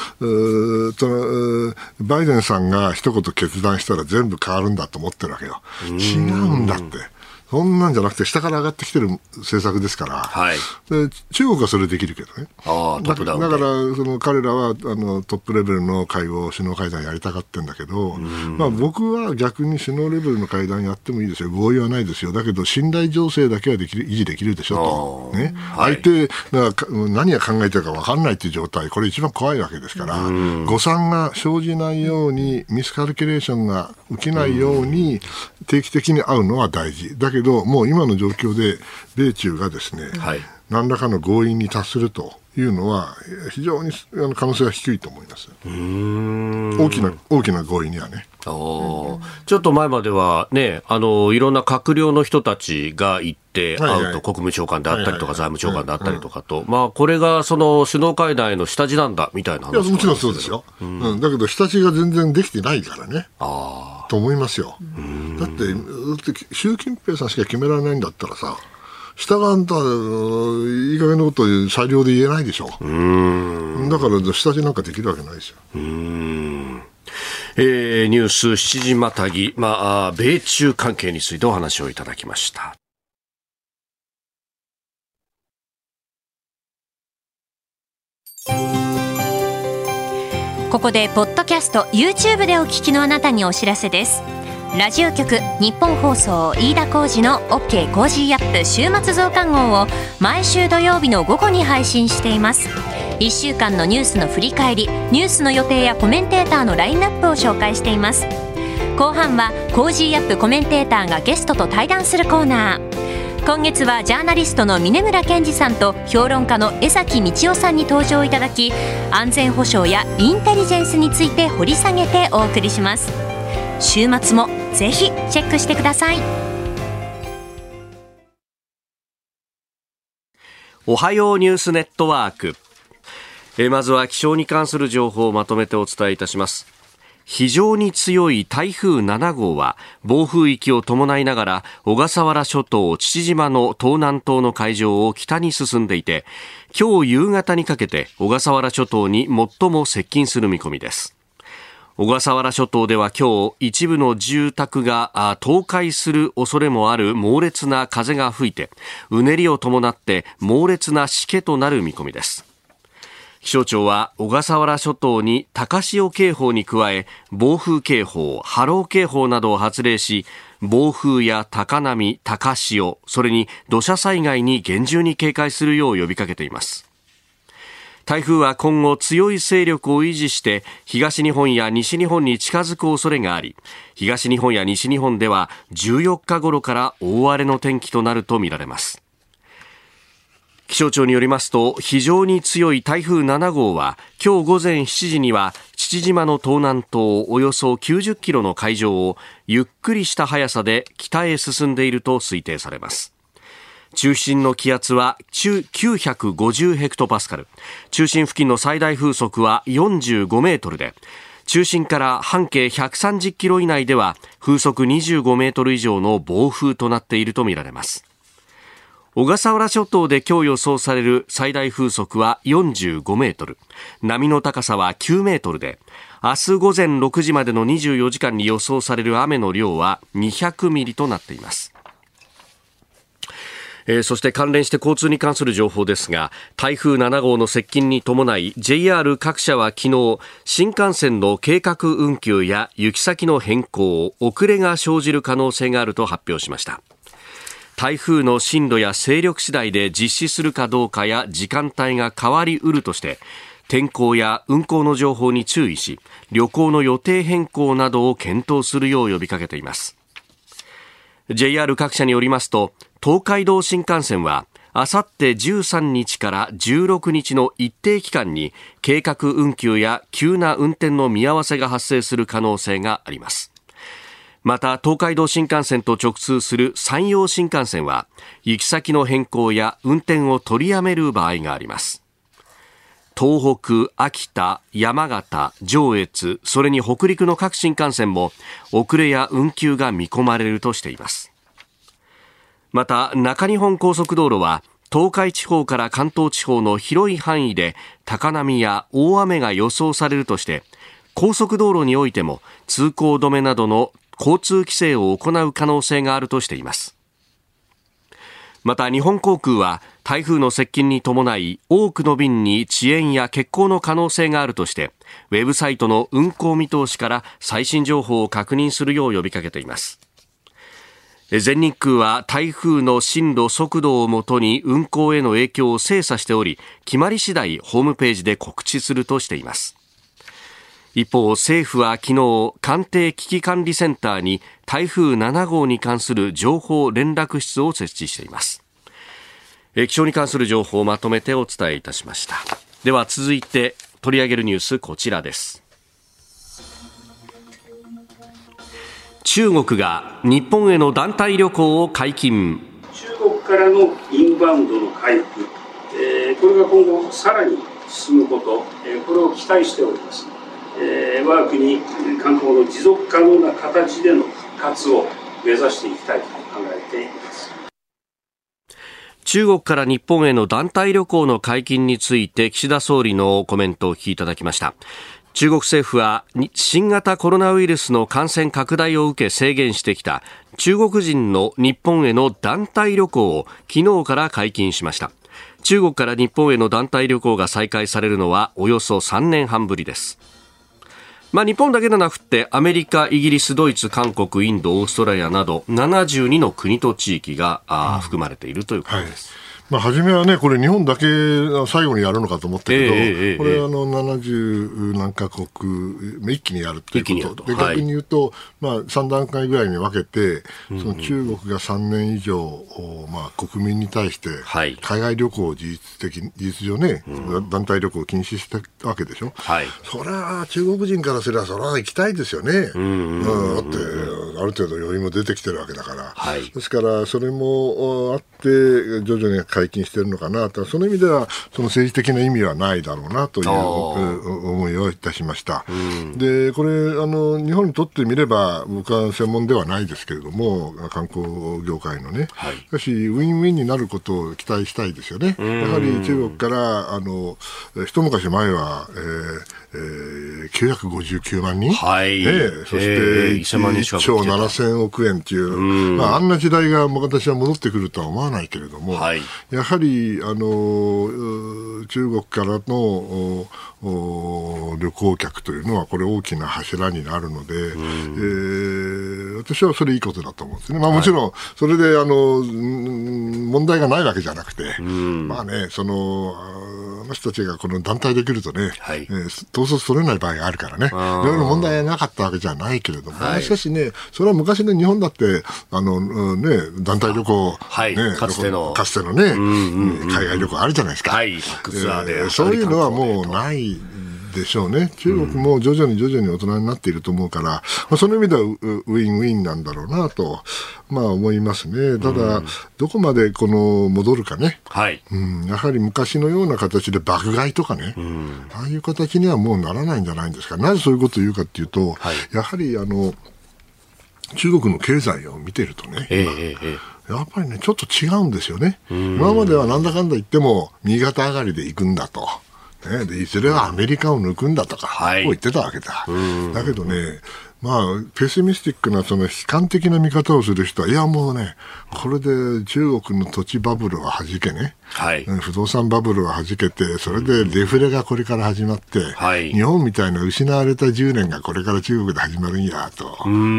バイデンさんが一言決断したら全部変わるんだと思ってるわけよ。違うんだって。そんなんじゃなくて、下から上がってきてる政策ですから、はい、で中国はそれできるけどね、あだだからその彼らはあのトップレベルの会合、首脳会談やりたがってるんだけど、まあ、僕は逆に首脳レベルの会談やってもいいですよ、合意はないですよ、だけど信頼情勢だけはできる維持できるでしょと、ね。はい、相手が何が考えてるか分かんないという状態、これ一番怖いわけですから、誤算が生じないように、ミスカルキュレーションが起きないように、定期的に会うのは大事。だけど、もう今の状況で、米中がですね、はい、何らかの合意に達するというのは、非常に可能性は低いと思います。大きな、大きな合意にはね。ちょっと前まではね、あの、いろんな閣僚の人たちが行って会うと、国務長官であったりとか、財務長官であったりとかと、まあ、これがその首脳会談への下地なんだみたいな話いや、もちろんそうですよ。うん、だけど、下地が全然できてないからね。あと思いますよ。だって、だって習近平さんしか決められないんだったらさ、従わんといい加減なこと裁量で言えないでしょ。うだから下地なんかできるわけないですよ。えー、ニュース7時またぎ、まあ、米中関係についてお話をいただきました。ここでポッドキャスト YouTube でお聞きのあなたにお知らせですラジオ局日本放送飯田浩司の OK コージーアップ週末増刊号を毎週土曜日の午後に配信しています。1週間のニュースの振り返りニュースの予定やコメンテーターのラインナップを紹介しています。後半は Cozy up コメンテーターがゲストと対談するコーナー。今月はジャーナリストの峯村健司さんと評論家の江崎道朗さんに登場いただき安全保障やインテリジェンスについて掘り下げてお送りします。週末もぜひチェックしてください。おはようニュースネットワーク。えまずは気象に関する情報をまとめてお伝えいたします。非常に強い台風7号は暴風域を伴いながら小笠原諸島父島の東南東の海上を北に進んでいて今日夕方にかけて小笠原諸島に最も接近する見込みです。小笠原諸島では今日一部の住宅が倒壊する恐れもある猛烈な風が吹いてうねりを伴って猛烈なしけとなる見込みです。気象庁は小笠原諸島に高潮警報に加え暴風警報、波浪警報などを発令し暴風や高波、高潮それに土砂災害に厳重に警戒するよう呼びかけています。台風は今後強い勢力を維持して東日本や西日本に近づく恐れがあり東日本や西日本では14日頃から大荒れの天気となるとみられます。気象庁によりますと非常に強い台風7号は今日午前7時には父島の東南東およそ90キロの海上をゆっくりした速さで北へ進んでいると推定されます。中心の気圧は950ヘクトパスカル。中心付近の最大風速は45メートルで中心から半径130キロ以内では風速25メートル以上の暴風となっているとみられます。小笠原諸島で今日予想される最大風速は45メートル。波の高さは9メートルで明日午前6時までの24時間に予想される雨の量は200ミリとなっています。えー、そして関連して交通に関する情報ですが台風7号の接近に伴い JR 各社は昨日新幹線の計画運休や行き先の変更遅れが生じる可能性があると発表しました。台風の進路や勢力次第で実施するかどうかや時間帯が変わりうるとして天候や運行の情報に注意し旅行の予定変更などを検討するよう呼びかけています。JR 各社によりますと東海道新幹線はあさって13日から16日の一定期間に計画運休や急な運転の見合わせが発生する可能性があります。また東海道新幹線と直通する山陽新幹線は行き先の変更や運転を取りやめる場合があります。東北、秋田、山形、上越、それに北陸の各新幹線も遅れや運休が見込まれるとしています。また中日本高速道路は東海地方から関東地方の広い範囲で高波や大雨が予想されるとして高速道路においても通行止めなどの交通規制を行う可能性があるとしています。また日本航空は台風の接近に伴い多くの便に遅延や欠航の可能性があるとしてウェブサイトの運航見通しから最新情報を確認するよう呼びかけています。全日空は台風の進路速度をもとに運航への影響を精査しており決まり次第ホームページで告知するとしています。一方政府は昨日官邸危機管理センターに台風7号に関する情報連絡室を設置しています。気象に関する情報をまとめてお伝えいたしました。では続いて取り上げるニュースこちらです。中国が日本への団体旅行を解禁。中国からのインバウンドの回復、えー、これが今後さらに進むこと、えー、これを期待しております、えー、我が国観光の持続可能な形での復活を目指していきたいと考えています。中国から日本への団体旅行の解禁について岸田総理のコメントを聞きいただきました中国政府は新型コロナウイルスの感染拡大を受け制限してきた中国人の日本への団体旅行を昨日から解禁しました。中国から日本への団体旅行が再開されるのはおよそ3年半ぶりです。まあ、日本だけでなくてアメリカ、イギリス、ドイツ、韓国、インド、オーストラリアなど72の国と地域が、あ含まれているということです。はいまあ、初めはね、これ、日本だけ最後にやるのかと思ったけど、えー、これ、あの70何カ国、一気にやるということ。で、逆に言うと、まあ、3段階ぐらいに分けて、その中国が3年以上、まあ、国民に対して、海外旅行を事実的事実上ね、団体旅行を禁止したわけでしょ、はい、それは中国人からすれば、それは行きたいですよね、うん、だって、ある程度余裕も出てきてるわけだから、はい、ですから、それもあって、徐々に解禁しているのかなと、その意味では、その政治的な意味はないだろうなという思いをいたしました。で、これあの、日本にとってみれば、僕は専門ではないですけれども、観光業界のね、はい、しかし、ウィンウィンになることを期待したいですよね。やはり中国からあの一昔前は、えーえー、959万人、はい。ね、そして1兆7000億円という、まあ、あんな時代が私は戻ってくるとは思わないけれども、はい、やはりあの中国からの旅行客というのは、これ、大きな柱になるので、えー、私はそれいいことだと思うんですね。まあ、もちろん、それであの問題がないわけじゃなくて、まあね、その、あの人たちがこの団体できるとね、はい、えー、統率取れない場合があるからね、いろいろ問題なかったわけじゃないけれども、はい、しかしね、それは昔の日本だって、あの、ね、団体旅行、はい、ね、かつての、かつてのね、海外旅行あるじゃないですか。はい、えー、そういうのはもうないでしょうね。中国も徐々に徐々に大人になっていると思うから、まあ、その意味ではウィンウィンなんだろうなと、まあ思いますね。ただ、どこまでこの戻るかね。はい。うん、やはり昔のような形で爆買いとかね、ああいう形にはもうならないんじゃないんですか。なぜそういうことを言うかっていうと、はい、やはりあの、中国の経済を見てるとね、えーえーやっぱりね、ちょっと違うんですよね。今まではなんだかんだ言っても、右肩上がりで行くんだと。ね、でいずれはアメリカを抜くんだとか、こう言ってたわけだ。だけどね、まあ、ペシミスティックな、その悲観的な見方をする人は、いやもうね、これで中国の土地バブルは弾けね、はい、不動産バブルは弾けて、それでデフレがこれから始まって、はい、日本みたいな失われた10年がこれから中国で始まるんやと、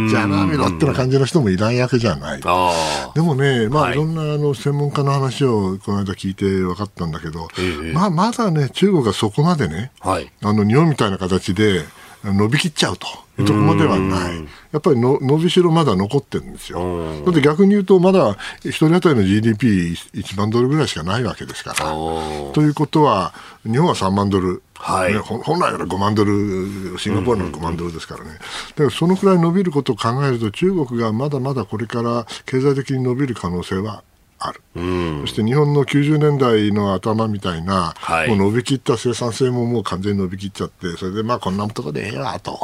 じゃあなめろってな感じの人もいないわけじゃない。でもね、まあ、い。ろんなあの専門家の話をこの間聞いて分かったんだけど、まあ、まだね、中国はそこまでね、はい、あの日本みたいな形で伸びきっちゃうと。いうところまではない。やっぱりの伸びしろまだ残ってるんですよ。だって逆に言うと、まだ1人当たりの GDP1 万ドルぐらいしかないわけですから。ということは、日本は3万ドル。はい、ね、本来なら5万ドル、シンガポールの5万ドルですからね、だからそのくらい伸びることを考えると、中国がまだまだこれから経済的に伸びる可能性はある、うん、そして日本の90年代の頭みたいな、はい、もう伸びきった生産性ももう完全に伸びきっちゃって、それでまあこんなとこでええわと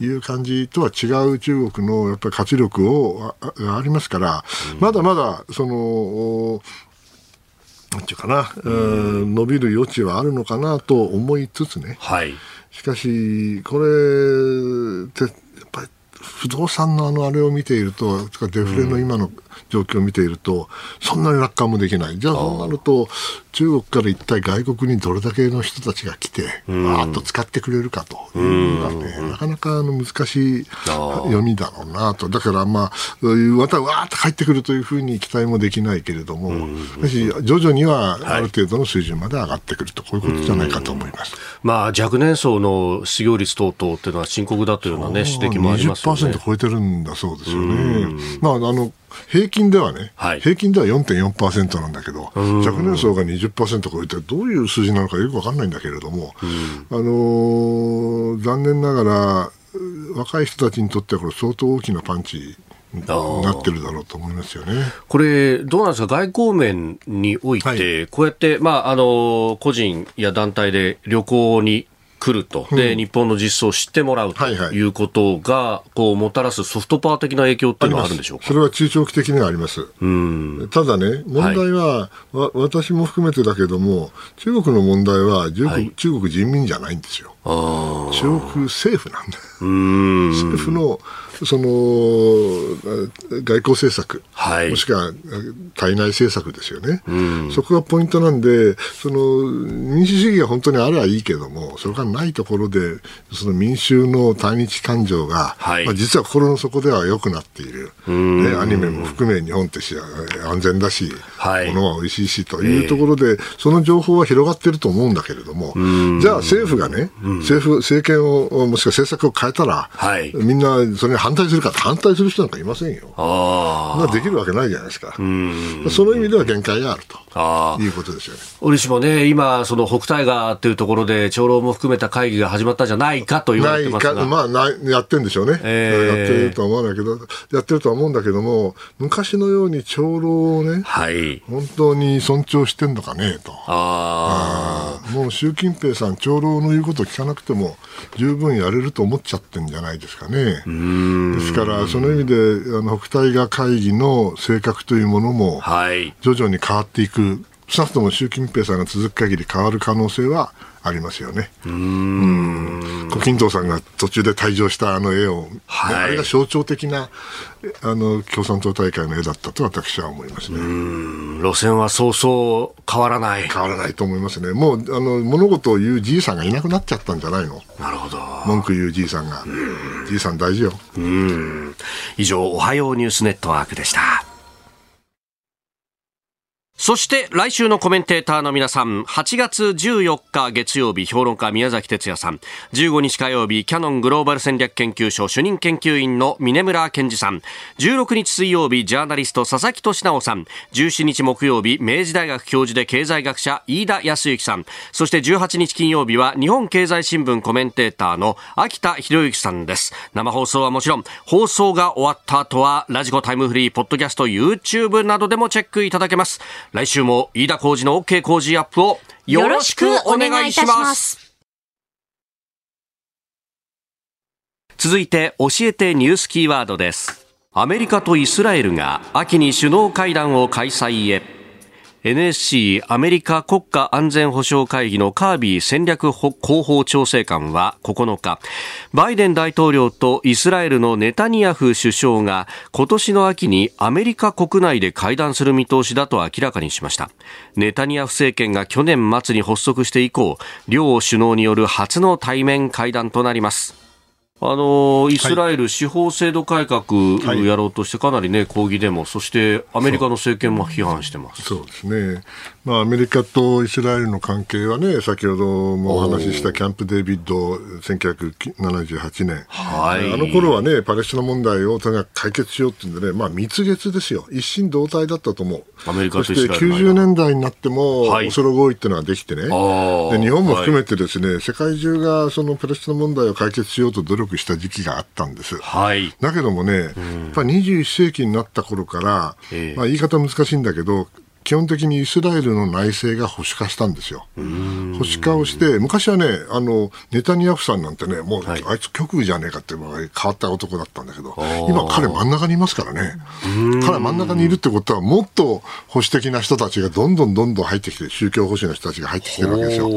いう感じとは違う中国のやっぱり活力をありますから、うん、まだまだその、なんていうかな、うん、伸びる余地はあるのかなと思いつつね、はい、しかし、これって、やっぱり不動産のあのあれを見ていると、デフレの今の状況を見ていると、そんなに楽観もできない。じゃあそうなると、中国から一体外国にどれだけの人たちが来て、わーっと使ってくれるかというのはね、なかなかあの難しい読みだろうなと。だからまあ、またわーっと帰ってくるというふうに期待もできないけれども、しかし徐々にはある程度の水準まで上がってくると、こういうことじゃないかと思います。まあ、若年層の失業率等々っていうのは深刻だというようなね、指摘もありますよね。20%超えてるんだそうですよね。まあ、あの、平均ではね、はい、平均では4.4%なんだけど、若年層が20%超えて、どういう数字なのかよく分かんないんだけれども、あのー、残念ながら、若い人たちにとってはこれ相当大きなパンチなってるだろうと思いますよね。これ、どうなんですか、外交面において、はい、こうやって、まあ、あの、個人や団体で旅行に来ると、で、日本の実装を知ってもらうということが、こう、もたらすソフトパワー的な影響っていうのはあるんでしょうか？それは中長期的にはあります。うん。ただね、問題は、はい、私も含めてだけども、中国の問題は中国はい、中国人民じゃないんですよ。中国政府なんだ。政府のその外交政策、はい、もしくは対内政策ですよね、うん、そこがポイントなんで、その民主主義が本当にあれはいいけども、それがないところで、その民衆の対日感情が、はい、まあ、実は心の底では良くなっている、ね、アニメも含め日本ってし安全だし、はい、物は美味しいしというところで、えー、その情報は広がっていると思うんだけれども、じゃあ政府がね、政府、政権を、もしくは政策を変えたら、はい、みんなそれに反対するか反対する人なんかいませんよ。あできるわけないじゃないですか。その意味では限界があるということですよね。折しもね、今、その北戴河というところで、長老も含めた会議が始まったんじゃないかと言われてますが。まあな、やってるんでしょうね、えー、やってるとは思わないけど、やってるとは思うんだけども、昔のように長老をね、はい、本当に尊重してんのかねと。ああもう習近平さん、長老の言うことを聞かなくても、十分やれると思っちゃってんじゃないですかね。ですから、その意味であの北戴河会議の性格というものも、徐々に変わっていく、少なくとも習近平さんが続く限り変わる可能性はありますよね。うん。胡錦涛さんが途中で退場したあの絵を、はい、あれが象徴的なあの共産党大会の絵だったと私は思いますね。路線はそうそう変わらない。変わらないと思いますね。もうあの物事を言うじいさんがいなくなっちゃったんじゃないの？なるほど。文句言うじいさんが。じいさん大事よ。うん。以上おはようニュースネットワークでした。そして来週のコメンテーターの皆さん、8月14日月曜日、評論家宮崎哲也さん、15日火曜日、キャノングローバル戦略研究所主任研究員の峰村健二さん、16日水曜日、ジャーナリスト佐々木俊直さん、17日木曜日、明治大学教授で経済学者飯田康之さん、そして18日金曜日は日本経済新聞コメンテーターの秋田博之さんです。生放送はもちろん、放送が終わった後は、ラジコタイムフリー、ポッドキャスト、YouTube などでもチェックいただけます。来週も飯田浩二の OK 工事アップをよろしくお願いします。続いて教えてニュースキーワードです。アメリカとイスラエルが秋に首脳会談を開催へ NSC アメリカ国家安全保障会議のカービー戦略広報調整官は9日バイデン大統領とイスラエルのネタニヤフ首相が今年の秋にアメリカ国内で会談する見通しだと明らかにしました。ネタニヤフ政権が去年末に発足して以降両首脳による初の対面会談となります。あのイスラエル司法制度改革をやろうとしてかなりね、抗議デモ、そしてアメリカの政権も批判してます。そうですね、まあ、アメリカとイスラエルの関係はね、先ほどもお話ししたキャンプ・デービッド、1978年、はい、あの頃はね、パレスチナ問題をとにかく解決しようっていうんでね、まあ、蜜月ですよ、一心同体だったと思う、アメリカそして90年代になっても、オスロ合意っていうのができてね、で日本も含めてですね、はい、世界中がそのパレスチナ問題を解決しようと努力した時期があったんです。はい、だけどもね、やっぱ21世紀になった頃から、まあ、言い方難しいんだけど、基本的にイスラエルの内政が保守化したんですよ。保守化をして、昔はね、あの、ネタニヤフさんなんてね、もう、はい、あいつ極右じゃねえかって変わった男だったんだけど、今彼真ん中にいますからね。彼真ん中にいるってことは、もっと保守的な人たちがどんどんどんどん入ってきて、宗教保守の人たちが入ってきてるわけですよ。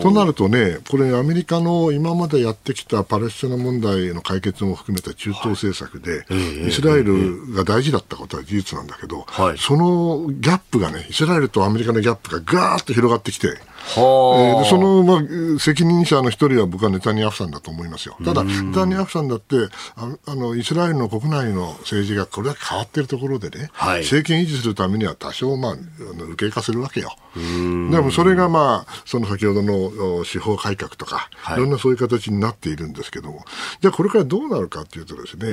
となるとね、これアメリカの今までやってきたパレスチナ問題の解決も含めた中東政策で、イスラエルが大事だったことは事実なんだけど、はい、そのギャップがね、イスラエルとアメリカのギャップがガーッと広がってきて、ー、その、まあ、責任者の一人は僕はネタニヤフさんだと思いますよ。ただ、ネタニヤフさんだってああの、イスラエルの国内の政治がこれだけ変わっているところでね、はい、政権維持するためには多少、まあ、受け化するわけよ。でもそれが、まあ、その先ほどの司法改革とか、はい、いろんなそういう形になっているんですけども、じゃあこれからどうなるかというとですね、え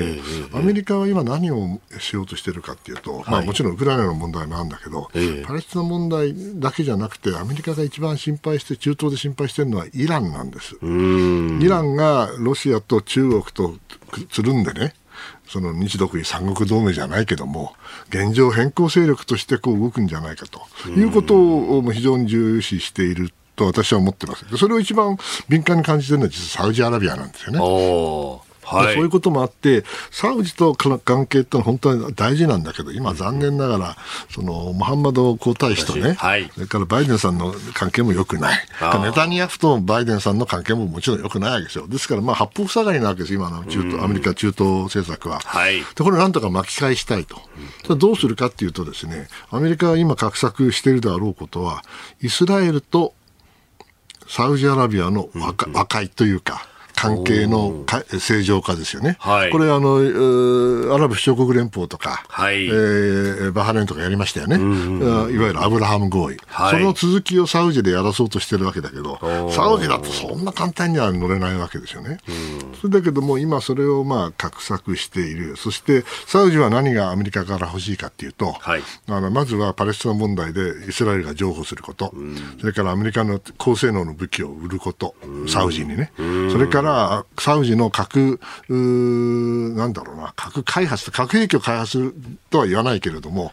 ー、アメリカは今何をしようとしているかというと、はい、まあ、もちろんウクライナの問題もあるんだけど、えー、パレスチナ問題だけじゃなくて、アメリカが一番心配して、中東で心配しているのはイランなんです。イランがロシアと中国とつるんでね、その日独伊三国同盟じゃないけども、現状変更勢力としてこう動くんじゃないかということを非常に重視していると私は思ってます。それを一番敏感に感じてるのは実はサウジアラビアなんですよね。はい、そういうこともあって、サウジと関係ってのは本当に大事なんだけど、今、残念ながら、そのモハンマド皇太子とね、はい、それからバイデンさんの関係も良くない、ネタニヤフとバイデンさんの関係ももちろん良くないわけですよ。ですから、まあ、八方塞がりなわけです、今の中東、アメリカ中東政策は。はい、でこれ、なんとか巻き返したいと。どうするかっていうとですね、アメリカが今画策しているであろうことは、イスラエルとサウジアラビアの和解というか、関係の正常化ですよね。はい、これあの、アラブ首長国連邦とか、はい、えー、バハレンとかやりましたよね。うんいわゆるアブラハム合意、はい、その続きをサウジでやらそうとしてるわけだけど、サウジだとそんな簡単には乗れないわけですよね。それだけども、今それをまあ画策している。そして、サウジは何がアメリカから欲しいかっていうと、はい、あのまずはパレスチナ問題でイスラエルが譲歩すること、それからアメリカの高性能の武器を売ること、サウジにね。それからら、サウジの核、なんだろうな、核開発、核兵器を開発するとは言わないけれども、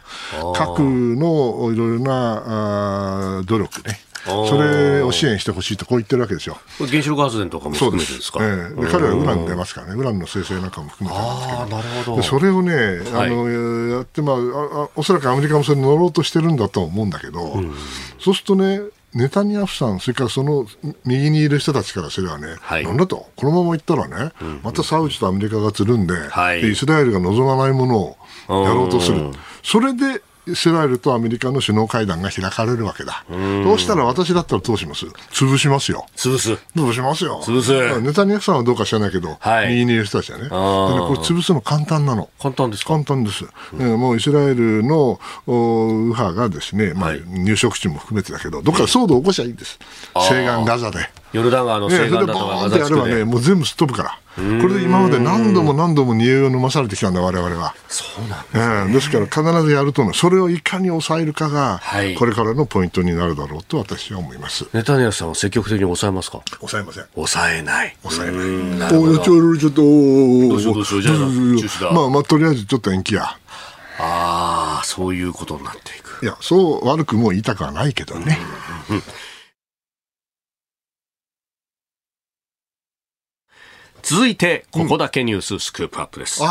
核のいろいろなあ努力ね。それを支援してほしいとこう言ってるわけですよ。原子力発電とかも含めてですか？ええ、彼はウラン出ますからね、ウランの生成なんかも含めてなんですけど。なるほど。それをね、あの、やって、まああ、おそらくアメリカもそれに乗ろうとしてるんだと思うんだけど、うん、そうするとね、ネタニヤフさん、それからその右にいる人たちからすればね、はい、なんだと、このままいったらね、うん、またサウジとアメリカがつるんではい、で、イスラエルが望まないものをやろうとする、それでイスラエルとアメリカの首脳会談が開かれるわけだ。どうしたら私だったらどうします？潰しますよ。潰す。潰しますよ。潰す。ネタニヤフさんはどうか知らないけど、はい、右にいる人たちはね。でねこれ潰すの簡単なの。簡単です簡単です。うん、もうイスラエルの右派がですね、まあ、入植地も含めてだけど、どっか騒動を起こしゃいいんです。西岸ガザで。ヨルダン川の西岸だとかガザ地区で。やればね、もう全部すっ飛ぶから。これで今まで何度も何度も煮えを飲まされてきたんだ、われわれは。そうなんですね、えー、ですから必ずやるとそれをいかに抑えるかが、はい、これからのポイントになるだろうと私は思います。ネタニヤフさんは積極的に抑えますか？抑えません。抑えない。抑えない。おちょちょっと、どうしようどうしよう、じゃあ中止だ。まあまあ、とりあえずちょっと延期や。ああ、そういうことになっていく。いや、そう悪くも言いたくはないけどね。うんうん続いて、ここだけニューススクープアップです。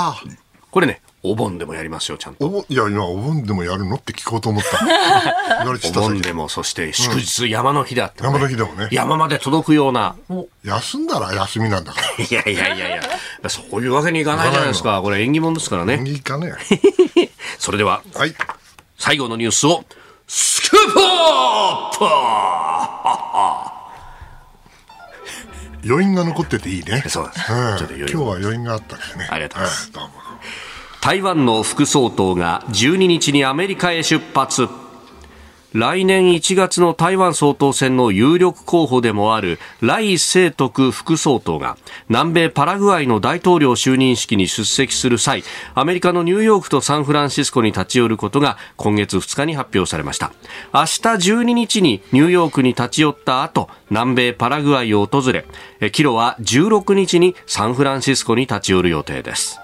これね、お盆でもやりますよ、ちゃんと。いや、今、お盆でもやるのって聞こうと思った。[laughs] 言われてたお盆でも、そして祝日、山の日だって、ね、山の日でもね。山まで届くような。休んだら休みなんだから。[laughs] いやいやいやいや、そういうわけにいかないじゃないですか。これ縁起物ですからね。縁起かね。[laughs] それでは、はい、最後のニュースを、スクープアップ余韻が残ってていいね。そうです。うん、今日は余韻があったんですね。ありがとうございます。台湾の副総統が12日にアメリカへ出発。来年1月の台湾総統選の有力候補でもある来清徳副総統が南米パラグアイの大統領就任式に出席する際アメリカのニューヨークとサンフランシスコに立ち寄ることが今月2日に発表されました。明日12日にニューヨークに立ち寄った後南米パラグアイを訪れキロは16日にサンフランシスコに立ち寄る予定です。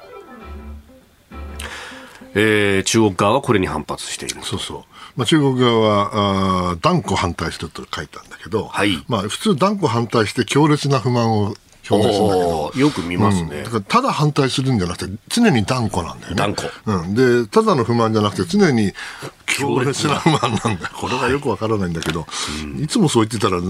えー、中国側はこれに反発している。そうそう。まあ、中国側はあ断固反対すると書いたんだけど、はい、まあ、普通断固反対して強烈な不満を表明するんだけど。よく見ますね、うん、だからただ反対するんじゃなくて、常に断固なんだよね。断固。うん。で、ただの不満じゃなくて、常に強烈な不満なんだ。よ。これがよくわからないんだけど、い、いつもそう言ってたら、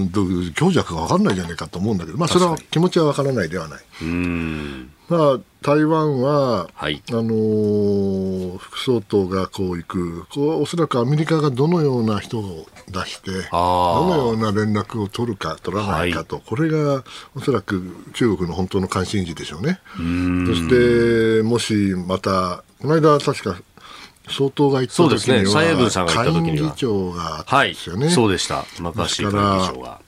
強弱がわかんないじゃないかと思うんだけど、まあ、それは気持ちはわからないではない。うん。まあ、台湾は、はい、あのー、副総統がこう行く、こうおそらくアメリカがどのような人を出して、どのような連絡を取るか、取らないかと、はい、これがおそらく中国の本当の関心事でしょうね。そして、もしまた、この間、確か総統が行った時には、蔡英文さんが行った時には、議長がですよね。はい、そうでした。マカシー会議長が。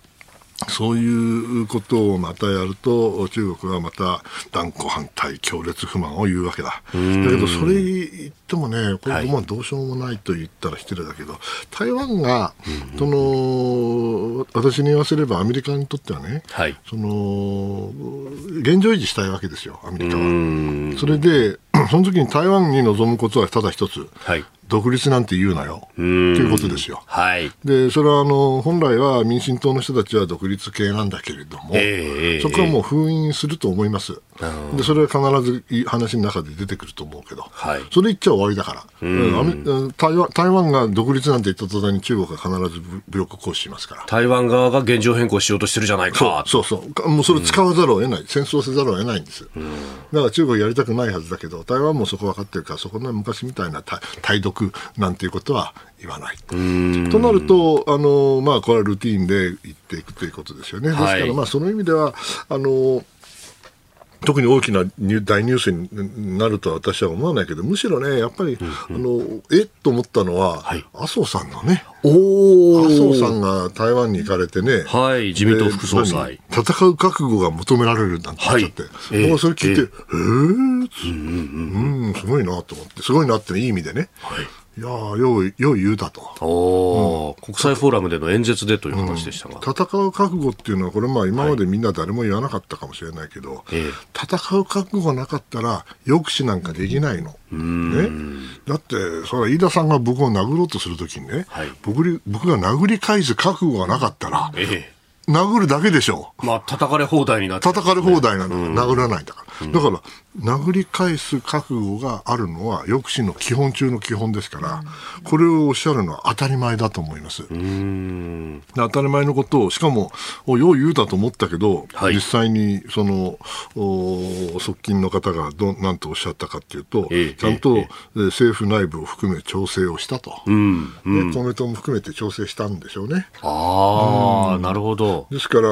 そういうことをまたやると、中国はまた断固反対、強烈不満を言うわけだ。だけど、それ言ってもね、これ、どうしようもないと言ったら失礼だけど、台湾が、その、私に言わせればアメリカにとってはね、はい、その、現状維持したいわけですよ、アメリカは。それで、その時に台湾に望むことはただ一つ。はい。独立なんて言うなよ。ということですよ。はい、でそれはあの本来は民進党の人たちは独立系なんだけれども、えー、そこはもう封印すると思います。でそれは必ずいい話の中で出てくると思うけど、はい、それ言っちゃ終わりだから、うん。台湾台湾が独立なんて言った途端に中国が必ず武力行使しますから。台湾側が現状変更しようとしてるじゃないか。そうそうそう。もうそれ使わざるを得ない、戦争せざるを得ないんです、だから中国やりたくないはずだけど台湾もそこ分かってるからそこの昔みたいな対独なんていうことは言わない。となると、あのまあ、これはルーティンで言っていくということですよね。ですから、まあ、その意味ではあの特に大きな大ニュースになるとは私は思わないけど、むしろね、やっぱり、うんうん、あのえっと思ったのは、はい、麻生さんのね、お麻生さんが台湾に行かれてね、はい、自民党副総裁。戦う覚悟が求められるなんて言っちゃって、はい、えー、それ聞いて、えー、えー、うんうん、すごいなと思って、すごいなっていい意味でね。はいいやよう、よう言うだと。おうん、国際フォーラムでの演説でという話でしたが、うん、戦う覚悟っていうのは、これ、まあ、今までみんな誰も言わなかったかもしれないけど、はい、戦う覚悟がなかったら、抑止なんかできないの。ね、だって、それ飯田さんが僕を殴ろうとするときにね、はい、僕僕が殴り返す覚悟がなかったら、え殴るだけでしょ。う。まあ、叩かれ放題になって、ね、叩かれ放題なの、うん、殴らないんだから。だから、殴り返す覚悟があるのは抑止の基本中の基本ですから、これをおっしゃるのは当たり前だと思います。当たり前のことを、しかも、よう言うだと思ったけど、はい、実際にその側近の方がどなんとおっしゃったかというと、えちゃんと、え政府内部を含め調整をしたと、うんうん、公明党も含めて調整したんでしょうね。ああ、なるほど。ですから、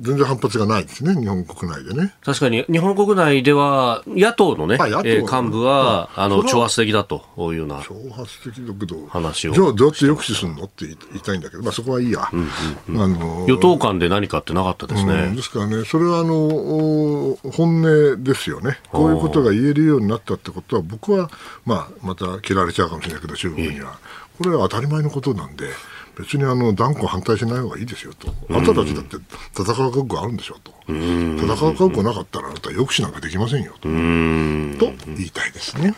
全然反発がないですね、日本国内でね。確かに、日本国内ででは、野党のね、えー、幹部は、あの、挑発的だというような。挑発的だけど、話を。じゃあ、どうやって抑止するの？って言いたいんだけど、まあ、そこはいいや。うんうんうん、あの与党間で何かってなかったですね。うん、ですからね、それは、あの、本音ですよね。こういうことが言えるようになったってことは、僕は、まあ、また切られちゃうかもしれないけど、中国には。これは当たり前のことなんで、別にあの断固反対しない方がいいですよと、あんたたちだって戦う覚悟あるんでしょうと。戦う覚悟なかったら、あなた抑止なんかできませんよと。言いたいですね。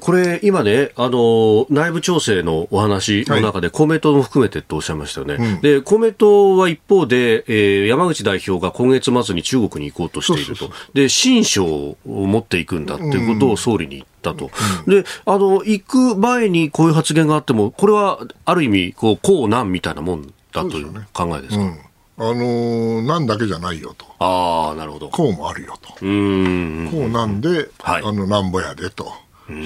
これ、今ね、あの、内部調整のお話の中で、公明党も含めてとおっしゃいましたよね。うん、で、公明党は一方で、えー、山口代表が今月末に中国に行こうとしていると。で、新書を持っていくんだっていうことを総理に言ったと。うん、で、あの、行く前にこういう発言があっても、これはある意味、こう、こうなんみたいなもんだという考えですか。あのー、なんだけじゃないよと。ああ、なるほど。こうもあるよと。うん。こうなんで、はい、あの、なんぼやでと。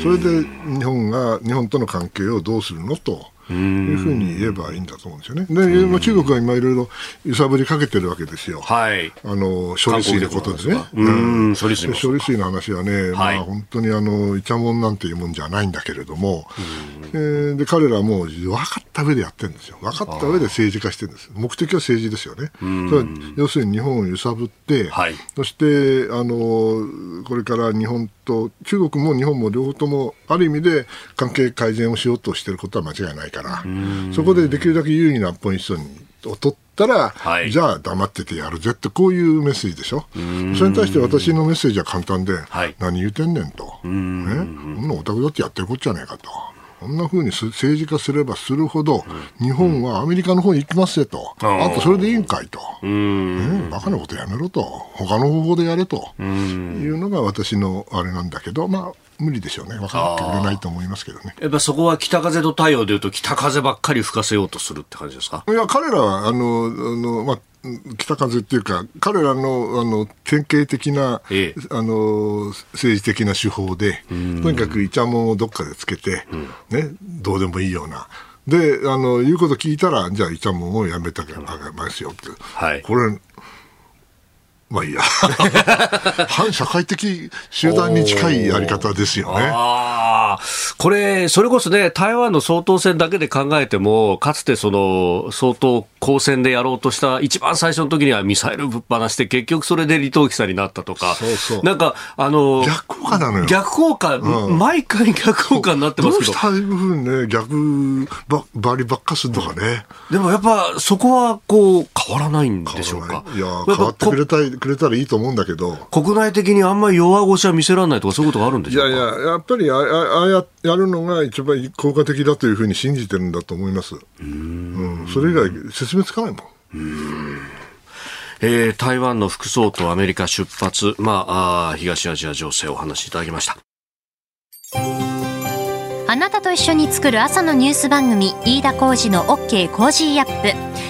それで日本が、日本との関係をどうするのと。いうふうに言えばいいんだと思うんですよね。で、中国は今いろいろ揺さぶりかけてるわけですよ。はい。あの、処理水のことでね。うん、処理水処理水の話はね、まあ本当にあの、いちゃもんなんていうもんじゃないんだけれども、えー、で、彼らはもう分かった上でやってるんですよ。分かった上で政治化してるんです。目的は政治ですよね。要するに日本を揺さぶって、はい、そして、あの、これから日本と、中国も日本も両方ともある意味で関係改善をしようとしていることは間違いないから、そこでできるだけ有利なポジションを取ったら、はい、じゃあ黙っててやるぜってこういうメッセージでしょ。それに対して私のメッセージは簡単で、はい、何言うてんねんと、ね、そんなオタクだってやってるこっちゃねえかと。こんなふうに政治化すればするほど、日本はアメリカの方に行きますよと、あん。たそれでいいんかいと、ね、バカなことやめろと、他の方法でやれと。いうのが私のあれなんだけど、まあ、無理でしょうね。分かってくれないと思いますけどね。やっぱそこは北風と太陽でいうと、北風ばっかり吹かせようとするって感じですか？いや、彼らは、あの、あの、まあ、北風っていうか、彼らのあの典型的な、ええ、あの政治的な手法で、とにかくイチャモンをどっかでつけて、うん、ね、どうでもいいような。で、あの、言うこと聞いたら、じゃあイチャモンをやめたらあげますよって。はい、これ、まあいいや。[laughs] 反社会的集団に近いやり方ですよね。あこれ、それこそね、台湾の総統選だけで考えても、かつてその、総統公選でやろうとした一番最初の時にはミサイルぶっ放して、結局それで離島機さになったとか。そうそう。なんか、あの、逆効果なのよ。逆効果、うん、毎回逆効果になってますけど。どうしたいうふうにね、逆ば、バリばっかするとかね。でもやっぱ、そこはこう、変わらないんでしょうか？いや、変わってくれたい。くれたらいいと思うんだけど。国内的にあんまり弱腰は見せられないとかそういうことがあるんでしょういやいややっぱりああややるのが一番効果的だというふうに信じてるんだと思います。うん、それ以外説明つかないもん。うんえー、台湾の副総統アメリカ出発、まあ、あ東アジア情勢をお話しいただきました。あなたと一緒に作る朝のニュース番組飯田浩二の OK コージーアップ